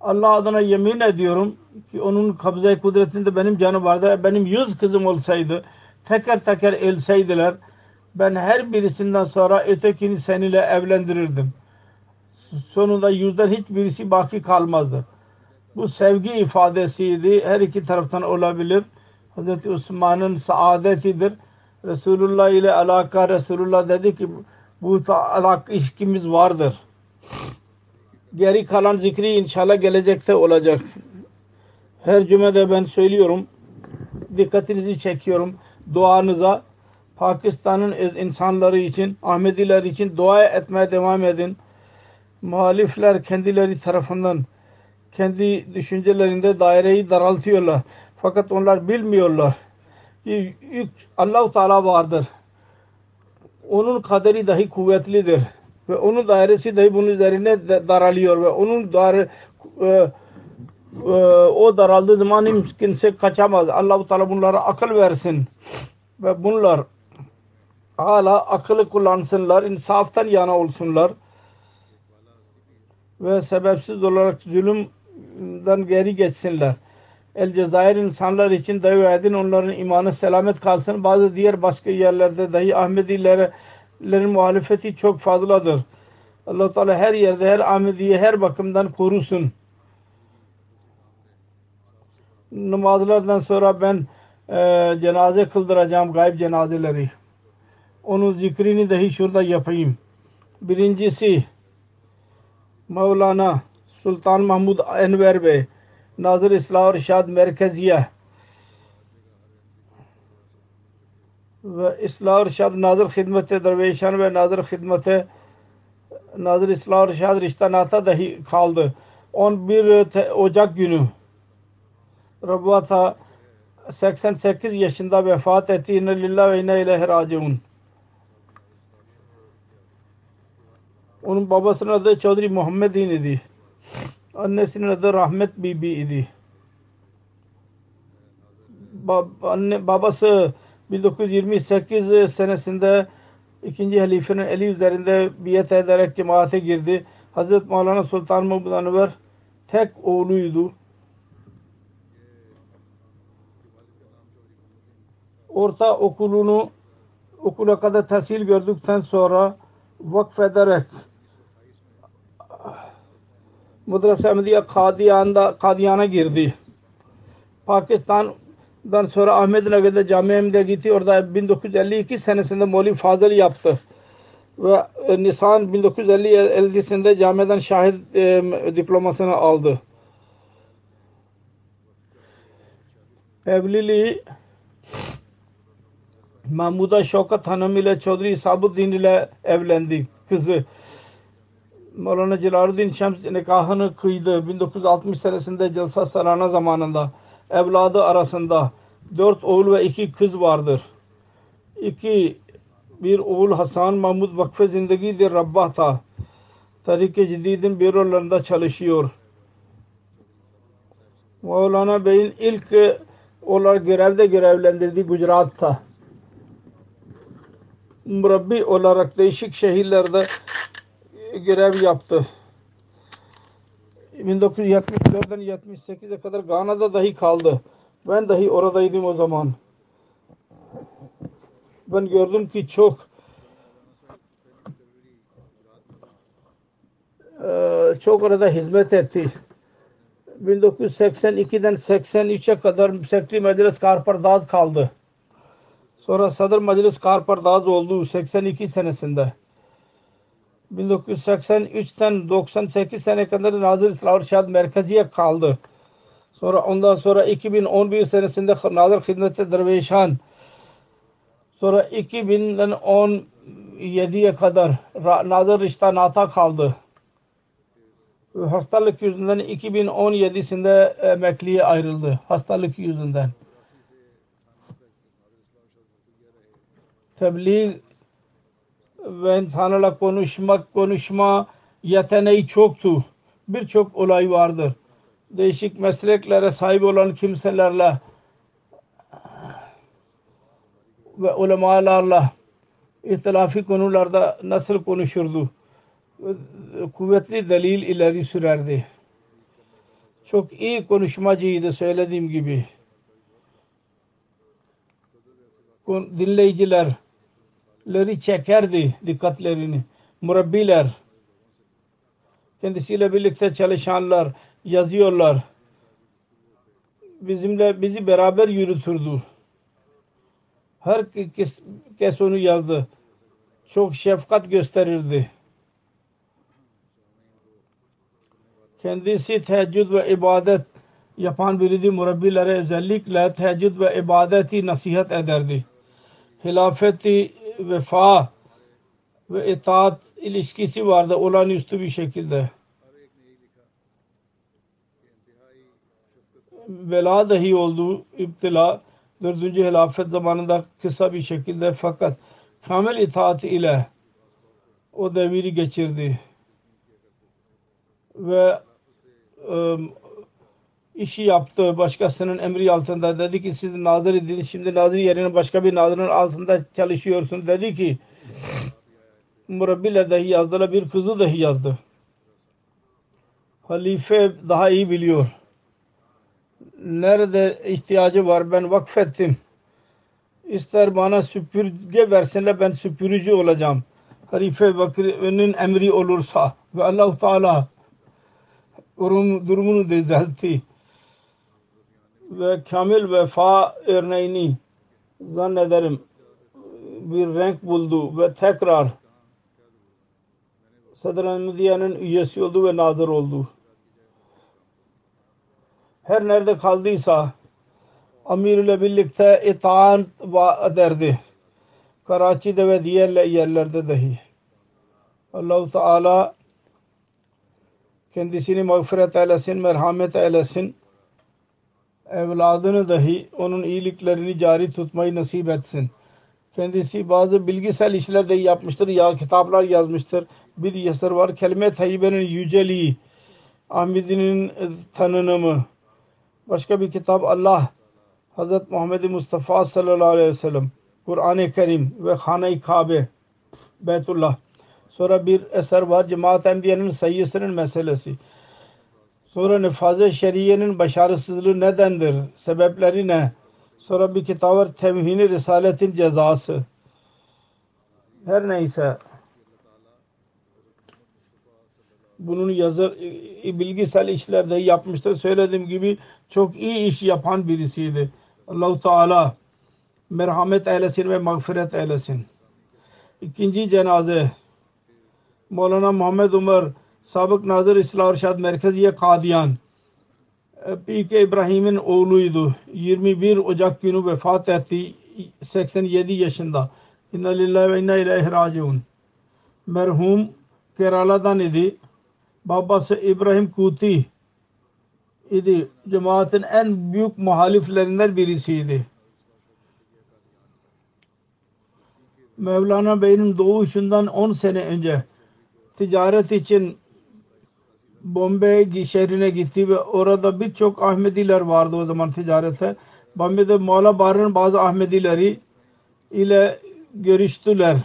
Allah adına yemin ediyorum ki onun kabze kudretinde benim canım vardı. Benim yüz kızım olsaydı teker teker elseydiler ben her birisinden sonra ötekini seninle evlendirirdim. Sonunda yüzden hiçbirisi baki kalmazdı. Bu sevgi ifadesiydi. Her iki taraftan olabilir. Hz. Osman'ın saadetidir. Resulullah ile alaka Resulullah dedi ki bu alaka ilişkimiz vardır. Geri kalan zikri inşallah gelecekte olacak. Her cümlede ben söylüyorum. Dikkatinizi çekiyorum. Duanıza Pakistan'ın insanları için, Ahmediler için dua etmeye devam edin. Muhalifler kendileri tarafından kendi düşüncelerinde daireyi daraltıyorlar. Fakat onlar bilmiyorlar. ki Allah-u Teala vardır. Onun kaderi dahi kuvvetlidir. Ve onun dairesi dahi bunun üzerine daralıyor ve onun daire e, e, o daraldığı zaman kimse kaçamaz. Allah-u Teala bunlara akıl versin. Ve bunlar hala akıllı kullansınlar, insaftan yana olsunlar ve sebepsiz olarak zulümden geri geçsinler. El Cezayir insanlar için dua edin. Onların imanı selamet kalsın. Bazı diğer başka yerlerde dahi Ahmedilerin muhalefeti çok fazladır. allah Teala her yerde her Ahmediye her bakımdan korusun. Namazlardan sonra ben e, cenaze kıldıracağım gayb cenazeleri. Onun zikrini dahi şurada yapayım. Birincisi Mevlana Sultan Mahmud Enver Bey Nazır İslah Rişad Merkeziye ve İslah Rişad Nazır Hizmeti Dervişan ve Nazır Hizmeti Nazır İslah Rişad Riştanata dahi kaldı. 11 Ocak günü Rabbata 88 yaşında vefat etti. İnne lillahi ve inne ileyhi raciun. Onun babasının adı Çodri Muhammedin idi. Annesinin adı Rahmet Bibi idi. Bab anne, babası 1928 senesinde ikinci halifenin eli üzerinde biyet ederek cemaate girdi. Hazreti Mevlana Sultan Mahmud Anver tek oğluydu. Orta okulunu okula kadar tahsil gördükten sonra vakfederek Madrasa Ahmediye Kadiyan'da Kadiyan'a girdi. Pakistan'dan sonra Ahmednagar'da Camiye'mde gitti. Orada 1952 senesinde Moli Fazıl yaptı. Ve e, Nisan 1950'sinde camiden şahit e, diplomasını aldı. Evliliği Mahmuda Şokat Hanım ile Çodri Sabuddin ile evlendi kızı. Mevlana Celaluddin Şems nikahını kıydı. 1960 senesinde Celsa Sarana zamanında evladı arasında dört oğul ve iki kız vardır. İki bir oğul Hasan Mahmud Vakfe Zindagidir Rabbah ta. Tarik-i Cidid'in bürolarında çalışıyor. Mevlana Bey'in ilk olarak görevde görevlendirdiği Gujarat'ta. Murabbi olarak değişik şehirlerde görev yaptı. 1974'den 78'e kadar Gana'da dahi kaldı. Ben dahi oradaydım o zaman. Ben gördüm ki çok çok orada hizmet etti. 1982'den 83'e kadar Sekreteri Meclis Karpardaz kaldı. Sonra Sadr Meclis Karpardaz oldu 82 senesinde. 1983'ten 98 sene kadar Nazır İslam Şad Merkeziye kaldı. Sonra ondan sonra 2011 senesinde Nazır Hizmet-i Dervişhan sonra 2010 7'ye kadar Nazır Rişta Nata kaldı. Hastalık yüzünden 2017'sinde emekliye ayrıldı. Hastalık yüzünden. Tebliğ insanlarla konuşmak, konuşma yeteneği çoktu. Birçok olay vardır. Değişik mesleklere sahip olan kimselerle ve ulemalarla ihtilafi konularda nasıl konuşurdu? Kuvvetli delil ileri sürerdi. Çok iyi konuşmacıydı söylediğim gibi. Dinleyicilerleri çekerdi dikkatlerini. Murabbiler kendisiyle birlikte çalışanlar yazıyorlar. Bizimle bizi beraber yürütürdü. Her kes onu yazdı. Çok şefkat gösterirdi. Kendisi teheccüd ve ibadet yapan biriydi. Murabbilere özellikle teheccüd ve ibadeti nasihat ederdi. Hilafeti vefa ve itaat ilişkisi vardı olağanüstü bir şekilde. Bela dahi oldu iptila dördüncü hilafet zamanında kısa bir şekilde fakat kamil itaat ile o deviri geçirdi ve e, işi yaptı başkasının emri altında. Dedi ki siz nazır idiniz şimdi nazır yerine başka bir nazırın altında çalışıyorsun. Dedi ki murabbiyle dahi yazdılar bir kızı dahi yazdı. Halife daha iyi biliyor. Nerede ihtiyacı var? Ben vakfettim. İster bana süpürge versinler ben süpürücü olacağım. Halife Bakır'ın emri olursa ve Allah Teala durum, durumunu düzeltti ve kamil vefa örneğini zannederim bir renk buldu ve tekrar Sadr Ahmediye'nin üyesi oldu ve nadir oldu her nerede kaldıysa Amir ile birlikte itaat ederdi. Karachi'de ve diğer yerlerde dahi. Allahu Teala kendisini mağfiret eylesin, merhamet eylesin. Evladını dahi onun iyiliklerini cari tutmayı nasip etsin. Kendisi bazı bilgisel işler de yapmıştır ya kitaplar yazmıştır. Bir yasır var kelime-i tayyibenin yüceliği, Ahmedi'nin tanınımı, Başka bir kitap Allah Hazret Muhammed Mustafa sallallahu aleyhi ve sellem Kur'an-ı Kerim ve Hane-i Kabe Beytullah sonra bir eser var Cemaat Enbiya'nın sayısının meselesi sonra nefaz-ı şeriyenin başarısızlığı nedendir sebepleri ne sonra bir kitap Temhini Risaletin cezası her neyse bunun yazı bilgisel işlerde yapmıştır. Söylediğim gibi çok iyi iş yapan birisiydi. Allahu Teala merhamet eylesin ve mağfiret eylesin. İkinci cenaze Maulana Muhammed Umar Sabık Nazır İslah Irşad Merkeziye Kadiyan P.K. İbrahim'in oğluydu. 21 Ocak günü vefat etti. 87 yaşında. İnna lillahi ve inna ileyhi raciun. Merhum Kerala'dan idi. Babası İbrahim Kuti idi. Cemaatin en büyük muhaliflerinden birisiydi. Mevlana Bey'in doğuşundan 10 sene önce ticaret için Bombay şehrine gitti ve orada birçok Ahmediler vardı o zaman ticarete. Bombay'de Mola Bar'ın bazı Ahmedileri ile görüştüler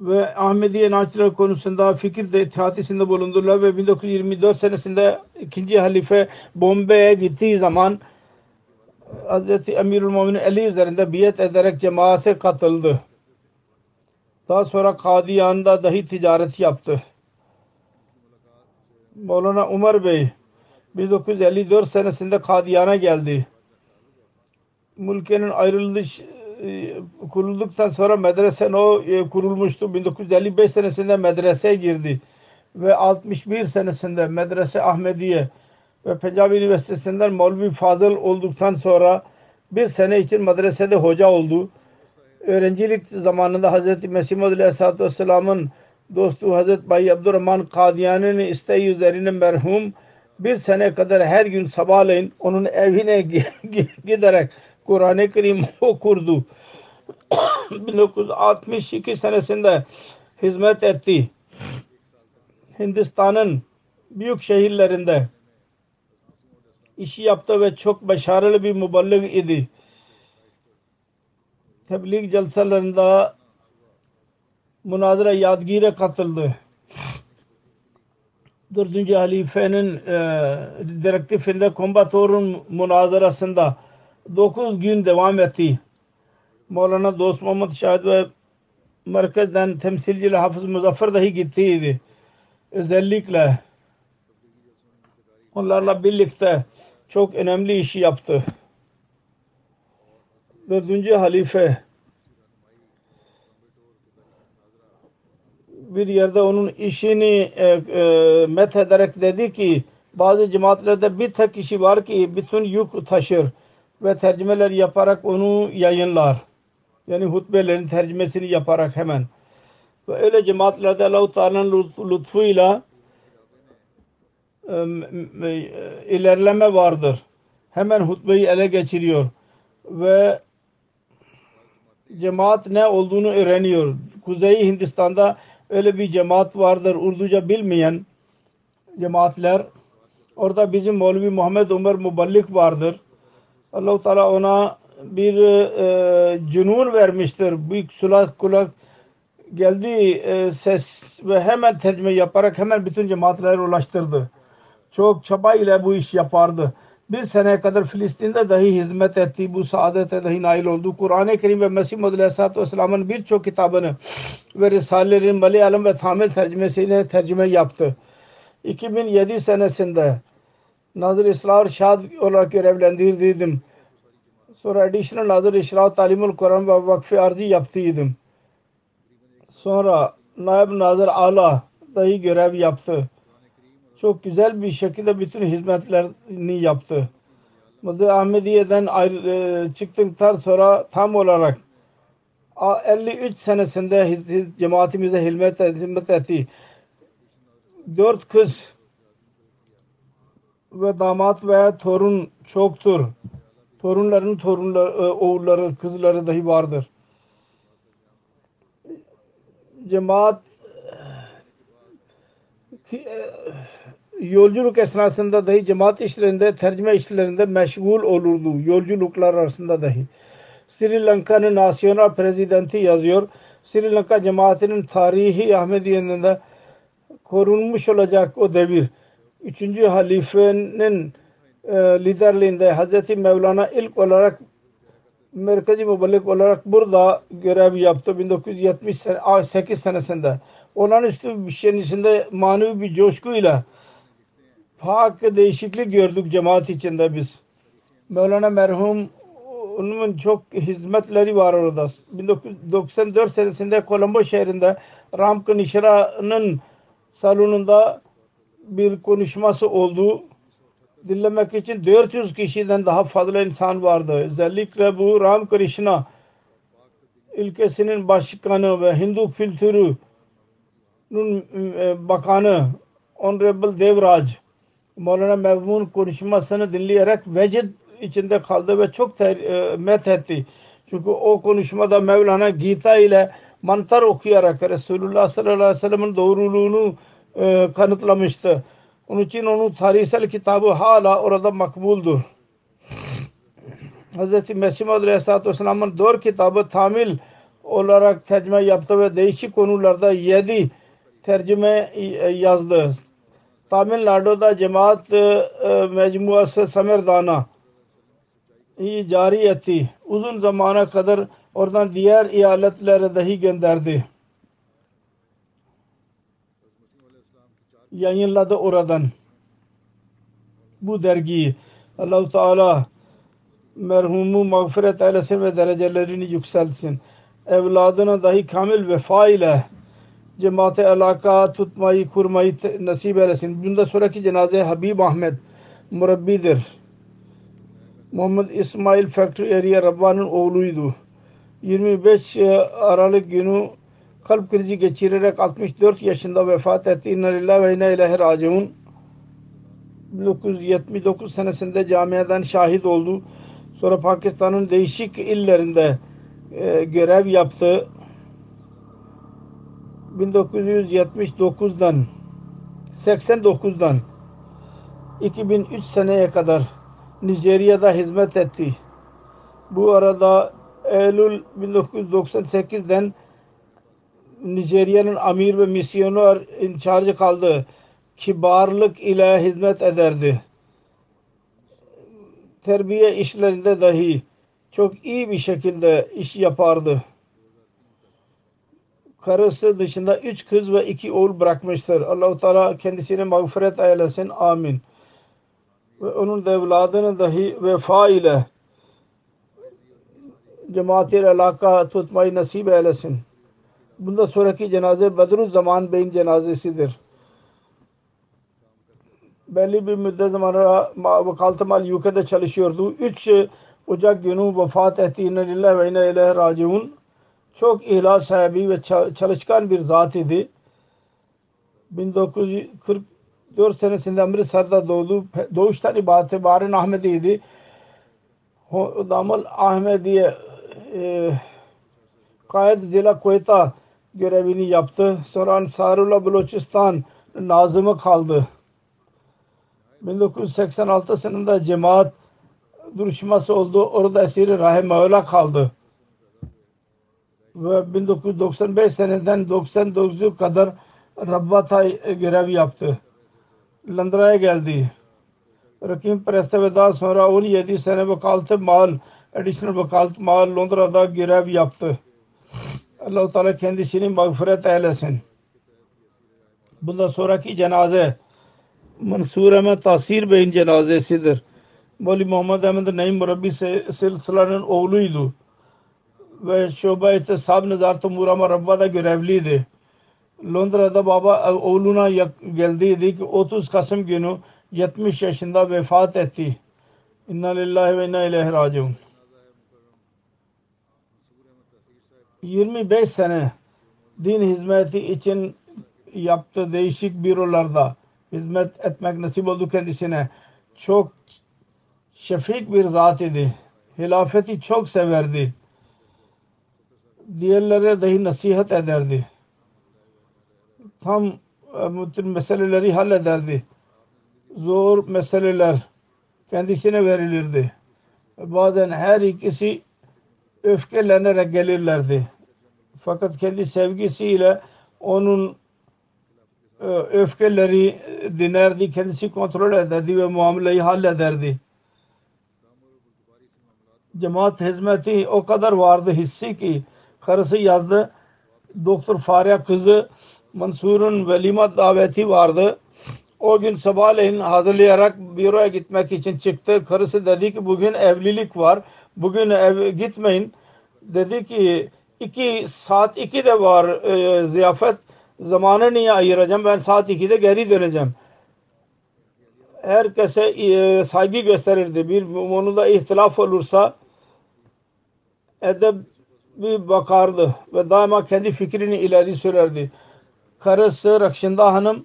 ve Ahmediye inançları konusunda fikir de ittihatisinde bulundular ve 1924 senesinde ikinci halife Bombay'e gittiği zaman Hz. Emirül Muminin Ali üzerinde biyet ederek cemaate katıldı. Daha sonra Kadiyan'da dahi ticaret yaptı. Maulana Umar Bey 1954 senesinde Kadiyan'a geldi. Mülkenin ayrılış e, kurulduktan sonra medrese o e, kurulmuştu. 1955 senesinde medreseye girdi ve 61 senesinde medrese Ahmediye ve Pencab Üniversitesi'nden Maulvi Fazıl olduktan sonra bir sene için medresede hoca oldu. Öğrencilik zamanında Hz. Mesih Aleyhisselatü Vesselam'ın dostu Hz. Bay Abdurrahman Kadiyani'nin isteği üzerine merhum bir sene kadar her gün sabahleyin onun evine giderek Kur'an-ı Kerim okurdu. 1962 senesinde hizmet etti. Hindistan'ın büyük şehirlerinde işi yaptı ve çok başarılı bir müballik idi. Tebliğ celselerinde münazara yadgire katıldı. Dördüncü halifenin e, direktifinde kombatorun münazarasında 9 gün devam etti. Maulana Dost Muhammed Şahid ve merkezden temsilcili Hafız Muzaffer dahi gittiydi. Özellikle onlarla birlikte çok önemli işi yaptı. Dördüncü halife bir yerde onun işini e, e, met ederek dedi ki bazı cemaatlerde bir tek kişi var ki bütün yük taşır ve tercümeler yaparak onu yayınlar. Yani hutbelerin tercümesini yaparak hemen. Ve öyle cemaatlerde Allah-u Teala'nın lütfuyla ilerleme vardır. Hemen hutbeyi ele geçiriyor ve cemaat ne olduğunu öğreniyor. Kuzey Hindistan'da öyle bir cemaat vardır. Urduca bilmeyen cemaatler. Orada bizim Mevlevi Muhammed Ömer Muballik vardır. Allah-u Teala ona bir e, cünun vermiştir. Büyük sulak kulak geldi e, ses ve hemen tercüme yaparak hemen bütün cemaatlere ulaştırdı. Çok çaba ile bu iş yapardı. Bir seneye kadar Filistin'de dahi hizmet etti. Bu saadete dahi nail oldu. Kur'an-ı Kerim ve Mesih Muhammed Aleyhisselatü Vesselam'ın birçok kitabını ve Risalelerin Malayalam ve Tamil tercümesiyle tercüme yaptı. 2007 senesinde Nazır İsrar Şad olarak görevlendirildim. Sonra additional Nazır İşra Talimul Kur'an ve Vakfi Arzi yaptıydım. Sonra Naib Nazır Ala dahi görev yaptı. Çok güzel bir şekilde bütün hizmetlerini yaptı. Mıdı Ahmediye'den ayrı, e, çıktıktan sonra tam olarak 53 senesinde cemaatimize hizmet, hizmet etti. Dört kız ve damat veya torun çoktur. Torunların torunları, e, oğulları, kızları dahi vardır. Cemaat e, yolculuk esnasında dahi cemaat işlerinde, tercüme işlerinde meşgul olurdu. Yolculuklar arasında dahi. Sri Lanka'nın nasyonel prezidenti yazıyor. Sri Lanka cemaatinin tarihi Ahmediye'nin de korunmuş olacak o devir. Üçüncü halifenin e, liderliğinde Hazreti Mevlana ilk olarak merkezi müballik olarak burada görev yaptı 1978 senesinde. Onun üstü bir şeyin içinde manevi bir coşkuyla fark değişiklik gördük cemaat içinde biz. Mevlana merhum onun çok hizmetleri var orada. 1994 senesinde Colombo şehrinde Ramkın İşra'nın salonunda bir konuşması oldu. Dinlemek için 400 kişiden daha fazla insan vardı. Özellikle bu Ram Krishna ülkesinin başkanı ve Hindu kültürünün e, bakanı Honorable Devraj Maulana Mevmun konuşmasını dinleyerek vecid içinde kaldı ve çok ter, e, met etti. Çünkü o konuşmada Mevlana Gita ile mantar okuyarak Resulullah sallallahu aleyhi ve sellem'in doğruluğunu e, kanıtlamıştı. Onun için onun tarihsel kitabı hala orada makbuldur. Hz. Mesih Maud Aleyhisselatü Vesselam'ın dört kitabı tamil olarak tercüme yaptı ve değişik konularda yedi tercüme e, yazdı. Cemaat e, mecmuası Samerdana cari etti. Uzun zamana kadar oradan diğer eyaletlere dahi gönderdi. yayınladı oradan bu dergiyi. Allahu Teala merhumu mağfiret eylesin ve derecelerini yükseltsin. Evladına dahi kamil vefa ile cemaate alaka tutmayı, kurmayı nasip eylesin. Bundan sonraki cenaze Habib Ahmet murabbidir. Muhammed İsmail Factory Area Rabba'nın oğluydu. 25 Aralık günü kalp krizi geçirerek 64 yaşında vefat etti. İnna lillahi ve inna ilahi raciun. 1979 senesinde camiadan şahit oldu. Sonra Pakistan'ın değişik illerinde e, görev yaptı. 1979'dan 89'dan 2003 seneye kadar Nijerya'da hizmet etti. Bu arada Eylül 1998'den Nijerya'nın amir ve misyoner incharge kaldı. Kibarlık ile hizmet ederdi. Terbiye işlerinde dahi çok iyi bir şekilde iş yapardı. Karısı dışında üç kız ve iki oğul bırakmıştır. Allah-u Teala kendisine mağfiret eylesin. Amin. Ve onun da evladını dahi vefa ile cemaat-i alaka tutmayı nasip eylesin. Bundan sonraki cenaze Bedrüzzaman Bey'in cenazesidir. Belli bir müddet zamanı vakalte mal UK'de çalışıyordu. 3 Ocak günü vefat etti. İnne lillahi ve inne ileyhi raciun. Çok ihlas sahibi ve çalışkan bir zat idi. 1944 senesinde Amritsar'da doğdu. Doğuştan itibaren Ahmediydi. Damal Ahmediye e, Kaid Zila Koyta görevini yaptı. Sonra Ansarullah Balochistan nazımı kaldı. 1986 senesinde cemaat duruşması oldu. Orada esiri Rahim Mevla kaldı. Ve 1995 seneden 99'u kadar Rabbat'a görev yaptı. Londra'ya geldi. Rakim Preste ve daha sonra 17 sene vakalte mal, additional vakalte mal Londra'da görev yaptı. Allah-u Teala kendisini mağfiret eylesin. Bundan sonraki cenaze Mansur Ahmet Tasir Bey'in cenazesidir. Moli Muhammed Ahmed Naim Murabbi silsilanın oğluydu. Ve şoba İhtisab Nezaret-ı Murama Rabba'da görevliydi. Londra'da baba oğluna geldiydi ki 30 Kasım günü 70 yaşında vefat etti. İnna lillahi ve inna ileyhi raciun. 25 sene din hizmeti için yaptığı değişik bürolarda hizmet etmek nasip oldu kendisine. Çok şefik bir zat idi. Hilafeti çok severdi. Diğerlere dahi nasihat ederdi. Tam e, bütün meseleleri hallederdi. Zor meseleler kendisine verilirdi. Bazen her ikisi öfkelenerek gelirlerdi. Fakat kendi sevgisiyle onun e, öfkeleri dinerdi, kendisi kontrol ederdi ve muameleyi hallederdi. Cemaat hizmeti o kadar vardı hissi ki karısı yazdı. Doktor Fariha kızı Mansur'un velima daveti vardı. O gün sabahleyin hazırlayarak büroya gitmek için çıktı. Karısı dedi ki bugün evlilik var. Bugün ev gitmeyin. Dedi ki iki saat iki de var e, ziyafet zamanı niye ayıracağım? Ben saat 2'de geri döneceğim. Herkese e, saygı gösterirdi. Bir konuda ihtilaf olursa bir bakardı ve daima kendi fikrini ileri sürerdi. Karısı Rakşinda Hanım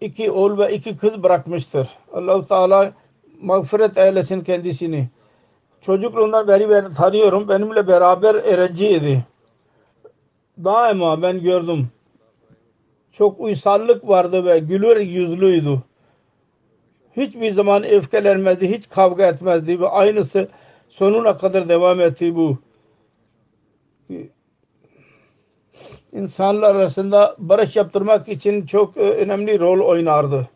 iki oğul ve iki kız bırakmıştır. Allahu Teala mağfiret eylesin kendisini. Çocukluğundan beri ben tanıyorum. Benimle beraber öğrenciydi. Daima ben gördüm. Çok uysallık vardı ve gülür yüzlüydü. Hiçbir zaman öfkelenmedi, hiç kavga etmezdi ve aynısı sonuna kadar devam etti bu. İnsanlar arasında barış yaptırmak için çok önemli rol oynardı.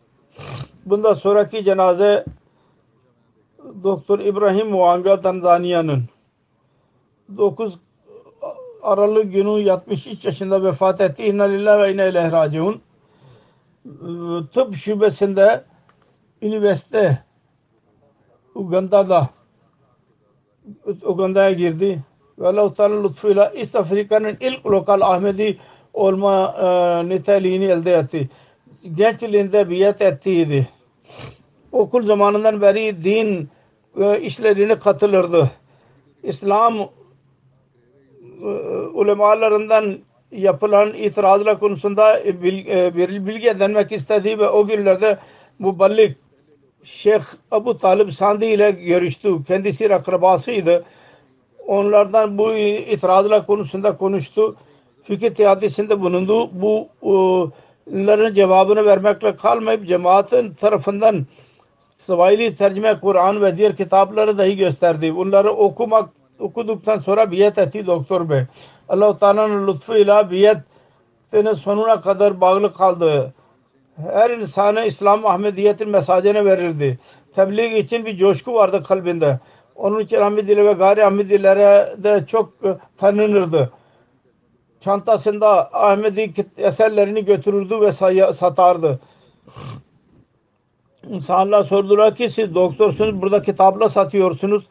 Bundan sonraki cenaze Doktor İbrahim Muanga Tanzanya'nın 9 Aralık günü 73 yaşında vefat etti. İnna lillahi ve inna ileyhi raciun. tıp şubesinde üniversite Uganda'da Uganda'ya girdi. Ve Allah-u Teala lütfuyla East Afrika'nın ilk lokal Ahmedi olma e, niteliğini elde etti. Gençliğinde biyet ettiydi. Okul zamanından beri din e, işlerine katılırdı. İslam e, ulemalarından yapılan itirazlar konusunda bir bilgi edinmek istedi ve o günlerde muballik Şeyh Abu Talib Sandi ile görüştü. Kendisi akrabasıydı. Onlardan bu itirazlar konusunda konuştu. Fikir teadisinde bulundu. Bu bunların cevabını vermekle kalmayıp cemaatin tarafından Sıvayli tercüme Kur'an ve diğer kitapları dahi gösterdi. Bunları okumak okuduktan sonra biyet etti doktor bey. Allah-u Teala'nın lütfuyla biyetine sonuna kadar bağlı kaldı. Her insana İslam Ahmediyetin mesajını verirdi. Tebliğ için bir coşku vardı kalbinde. Onun için Ahmediler ve gayri Ahmedilere de çok e, tanınırdı. Çantasında Ahmedi eserlerini götürürdü ve satardı. İnsanlar sordular ki siz doktorsunuz burada kitapla satıyorsunuz.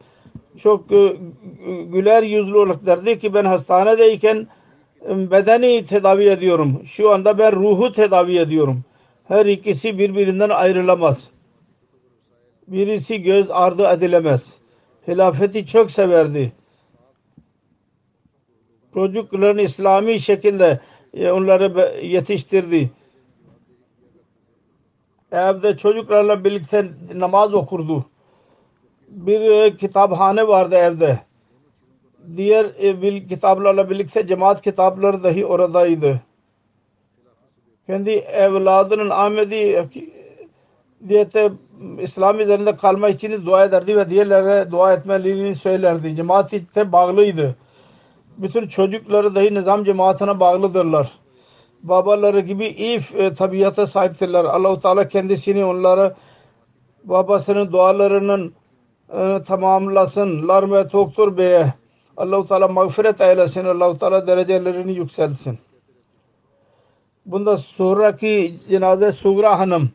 Çok e, güler yüzlü olarak derdi ki ben hastanedeyken bedeni tedavi ediyorum. Şu anda ben ruhu tedavi ediyorum. Her ikisi birbirinden ayrılamaz. Birisi göz ardı edilemez. Hilafeti çok severdi. Çocukların İslami şekilde e, onları yetiştirdi. Evde çocuklarla birlikte namaz okurdu. Bir e, kitaphane vardı evde. Diğer e, kitaplarla birlikte cemaat kitapları dahi oradaydı kendi evladının Ahmedi diyete İslam üzerinde kalma için dua ederdi ve diğerlere dua etmelerini söylerdi. Cemaate bağlıydı. Bütün çocukları dahi nizam cemaatine bağlıdırlar. Babaları gibi iyi e, tabiata sahiptirler. Allahu Teala kendisini onlara babasının dualarının e, tamamlasın. ve Doktor Bey'e Allahu Teala mağfiret eylesin. Allahu Teala derecelerini yükselsin. Bunda sonraki cenaze Sugra Hanım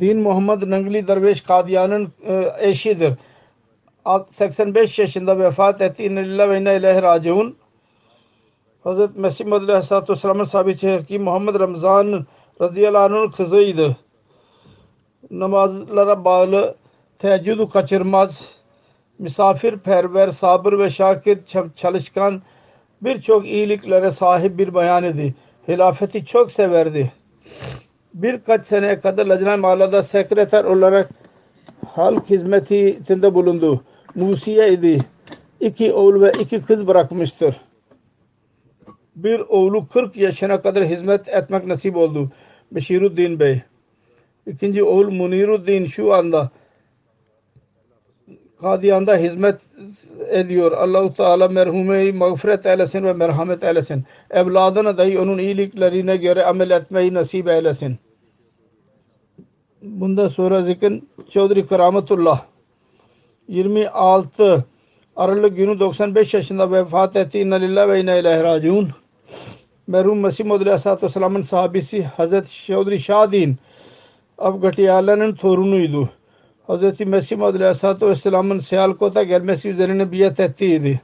Din Muhammed Nangli Derviş Kadiyan'ın e, eşidir. 85 yaşında vefat etti. İnnillah ve inna ilahi raciun. Hazreti Mesih Madri Aleyhisselatü Vesselam'ın sahibi ki Muhammed Ramazan radıyallahu anh'ın kızıydı. Namazlara bağlı teheccüdü kaçırmaz. Misafirperver, sabır ve şakir, çalışkan, birçok iyiliklere sahip bir bayan idi. Hilafeti çok severdi. Birkaç seneye kadar Lajna Mala'da sekreter olarak halk hizmetinde bulundu. Musiye idi. İki oğul ve iki kız bırakmıştır. Bir oğlu 40 yaşına kadar hizmet etmek nasip oldu. Beşiruddin Bey. İkinci oğul Muniruddin şu anda Kadiyan'da hizmet ediyor. Allahu Teala merhumeyi mağfiret eylesin ve merhamet eylesin. Evladına dahi onun iyiliklerine göre amel etmeyi nasip eylesin. Bunda sonra zikr Çevdiri Kerametullah 26 Aralık günü 95 yaşında vefat etti. İnna lillahi ve inna ilahi raciun. Merhum Mesih Muhammed Aleyhisselatü Vesselam'ın sahabesi Hazreti Çevdiri Şadin Afgatiyala'nın torunuydu. Hz. Mesih Maud Aleyhisselatü Vesselam'ın Siyalkot'a gelmesi üzerine biyet ettiydi.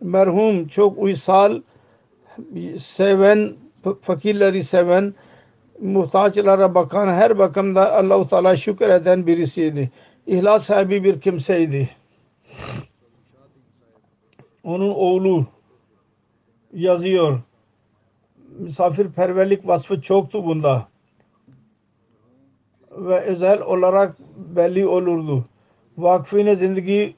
Merhum çok uysal, seven, fakirleri seven, muhtaçlara bakan, her bakımda Allah-u Teala şükreden birisiydi. İhlas sahibi bir kimseydi. Onun oğlu yazıyor. Misafirperverlik vasfı çoktu bunda ve özel olarak belli olurdu. Vakfine zindagi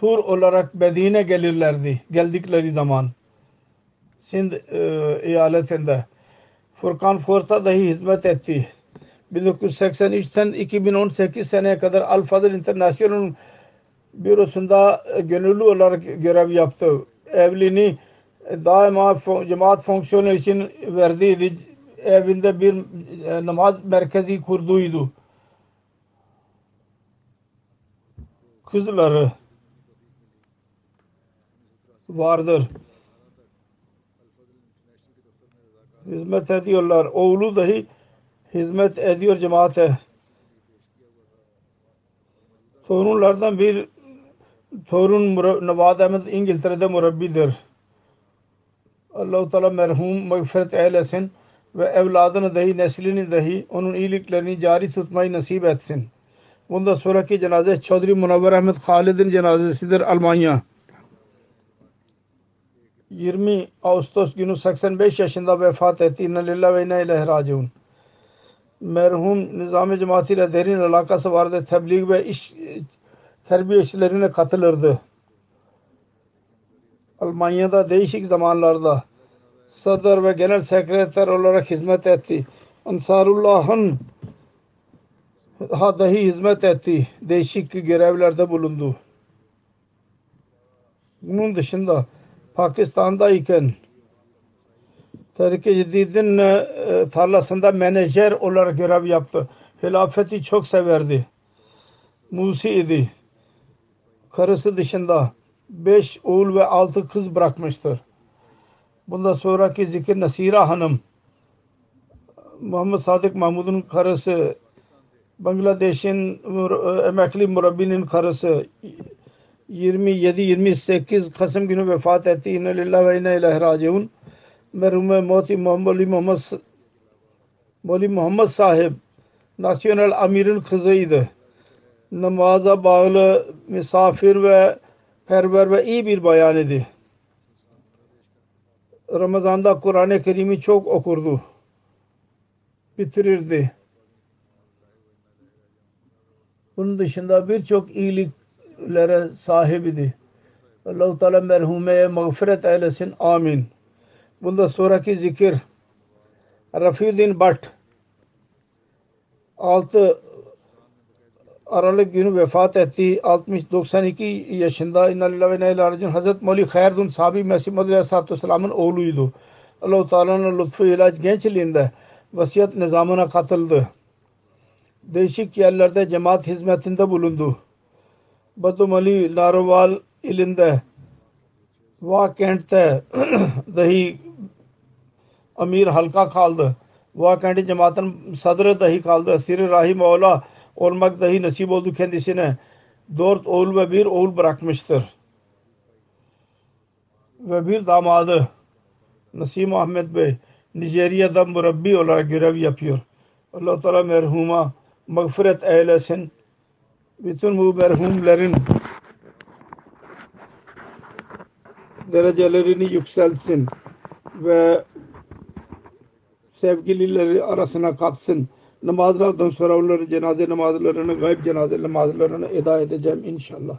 tur olarak Medine gelirlerdi geldikleri zaman. Sind e, eyaletinde. Furkan Force'a dahi hizmet etti. 1983'ten 2018 seneye kadar Al Fadıl International bürosunda gönüllü olarak görev yaptı. Evliliğini daima cemaat fonksiyonu için verdiği evinde bir e, namaz merkezi kurduydu. Kızları vardır. Hizmet ediyorlar. Oğlu dahi hizmet ediyor cemaate. Torunlardan bir torun Nevad Ahmet İngiltere'de murabbidir. Allah-u Teala merhum mağfiret eylesin ve evladını dahi neslini dahi onun iyiliklerini cari tutmayı nasip etsin. Bundan sonraki cenaze Çodri Munavver Ahmet Halid'in cenazesidir Almanya. 20 Ağustos günü 85 yaşında vefat etti. İnna lillahi ve inna ileyhi raciun. Merhum Nizami Cemaati ile derin alakası vardı. Tebliğ ve iş terbiye işlerine katılırdı. Almanya'da değişik zamanlarda sadr ve genel sekreter olarak hizmet etti. Ansarullah'ın dahi hizmet etti. Değişik görevlerde bulundu. Bunun dışında Pakistan'dayken Tehlike Cedid'in e, tarlasında menajer olarak görev yaptı. Hilafeti çok severdi. Musi idi. Karısı dışında beş oğul ve altı kız bırakmıştır. Bundan sonraki zikir Nasira Hanım Muhammed Sadık Mahmud'un karısı Bangladeş'in emekli murabbinin karısı 27-28 Kasım günü vefat etti. İnne lillahi ve inne ilahi raciun. Merhume Moti Muhammed Muhammed Moli Muhammed sahip Nasyonel Amir'in kızıydı. Namaza bağlı, misafir ve perver ve iyi bir bayan idi. Ramazan'da Kur'an-ı Kerim'i çok okurdu. Bitirirdi. Bunun dışında birçok iyiliklere sahibidir. Allah-u Teala merhumeye mağfiret eylesin. Amin. Bundan sonraki zikir Rafiuddin Bhatt 6 Aralık günü vefat etti. 60-92 yaşında İnna lillahi ve inna ileyhi Hazret Mevli Khairdun Sahabi Mesih Madri Aleyhisselam'ın oğluydu. Allah-u Teala'nın lütfu ilaç gençliğinde vasiyet nizamına katıldı. Değişik yerlerde cemaat hizmetinde bulundu. Badumali Naroval ilinde Va kentte dahi amir halka kaldı. Va kenti cemaatin sadrı dahi kaldı. Asir Rahim Ola olmak dahi nasip oldu kendisine. Dört oğul ve bir oğul bırakmıştır. Ve bir damadı Nasim Ahmet Bey Nijerya'da murabbi olarak görev yapıyor. Allah Teala merhuma mağfiret eylesin. Bütün bu merhumlerin derecelerini yükseltsin ve sevgilileri arasına katsın. Namazlardan sonra onların cenaze namazlarını, gayb cenaze namazlarını eda edeceğim inşallah.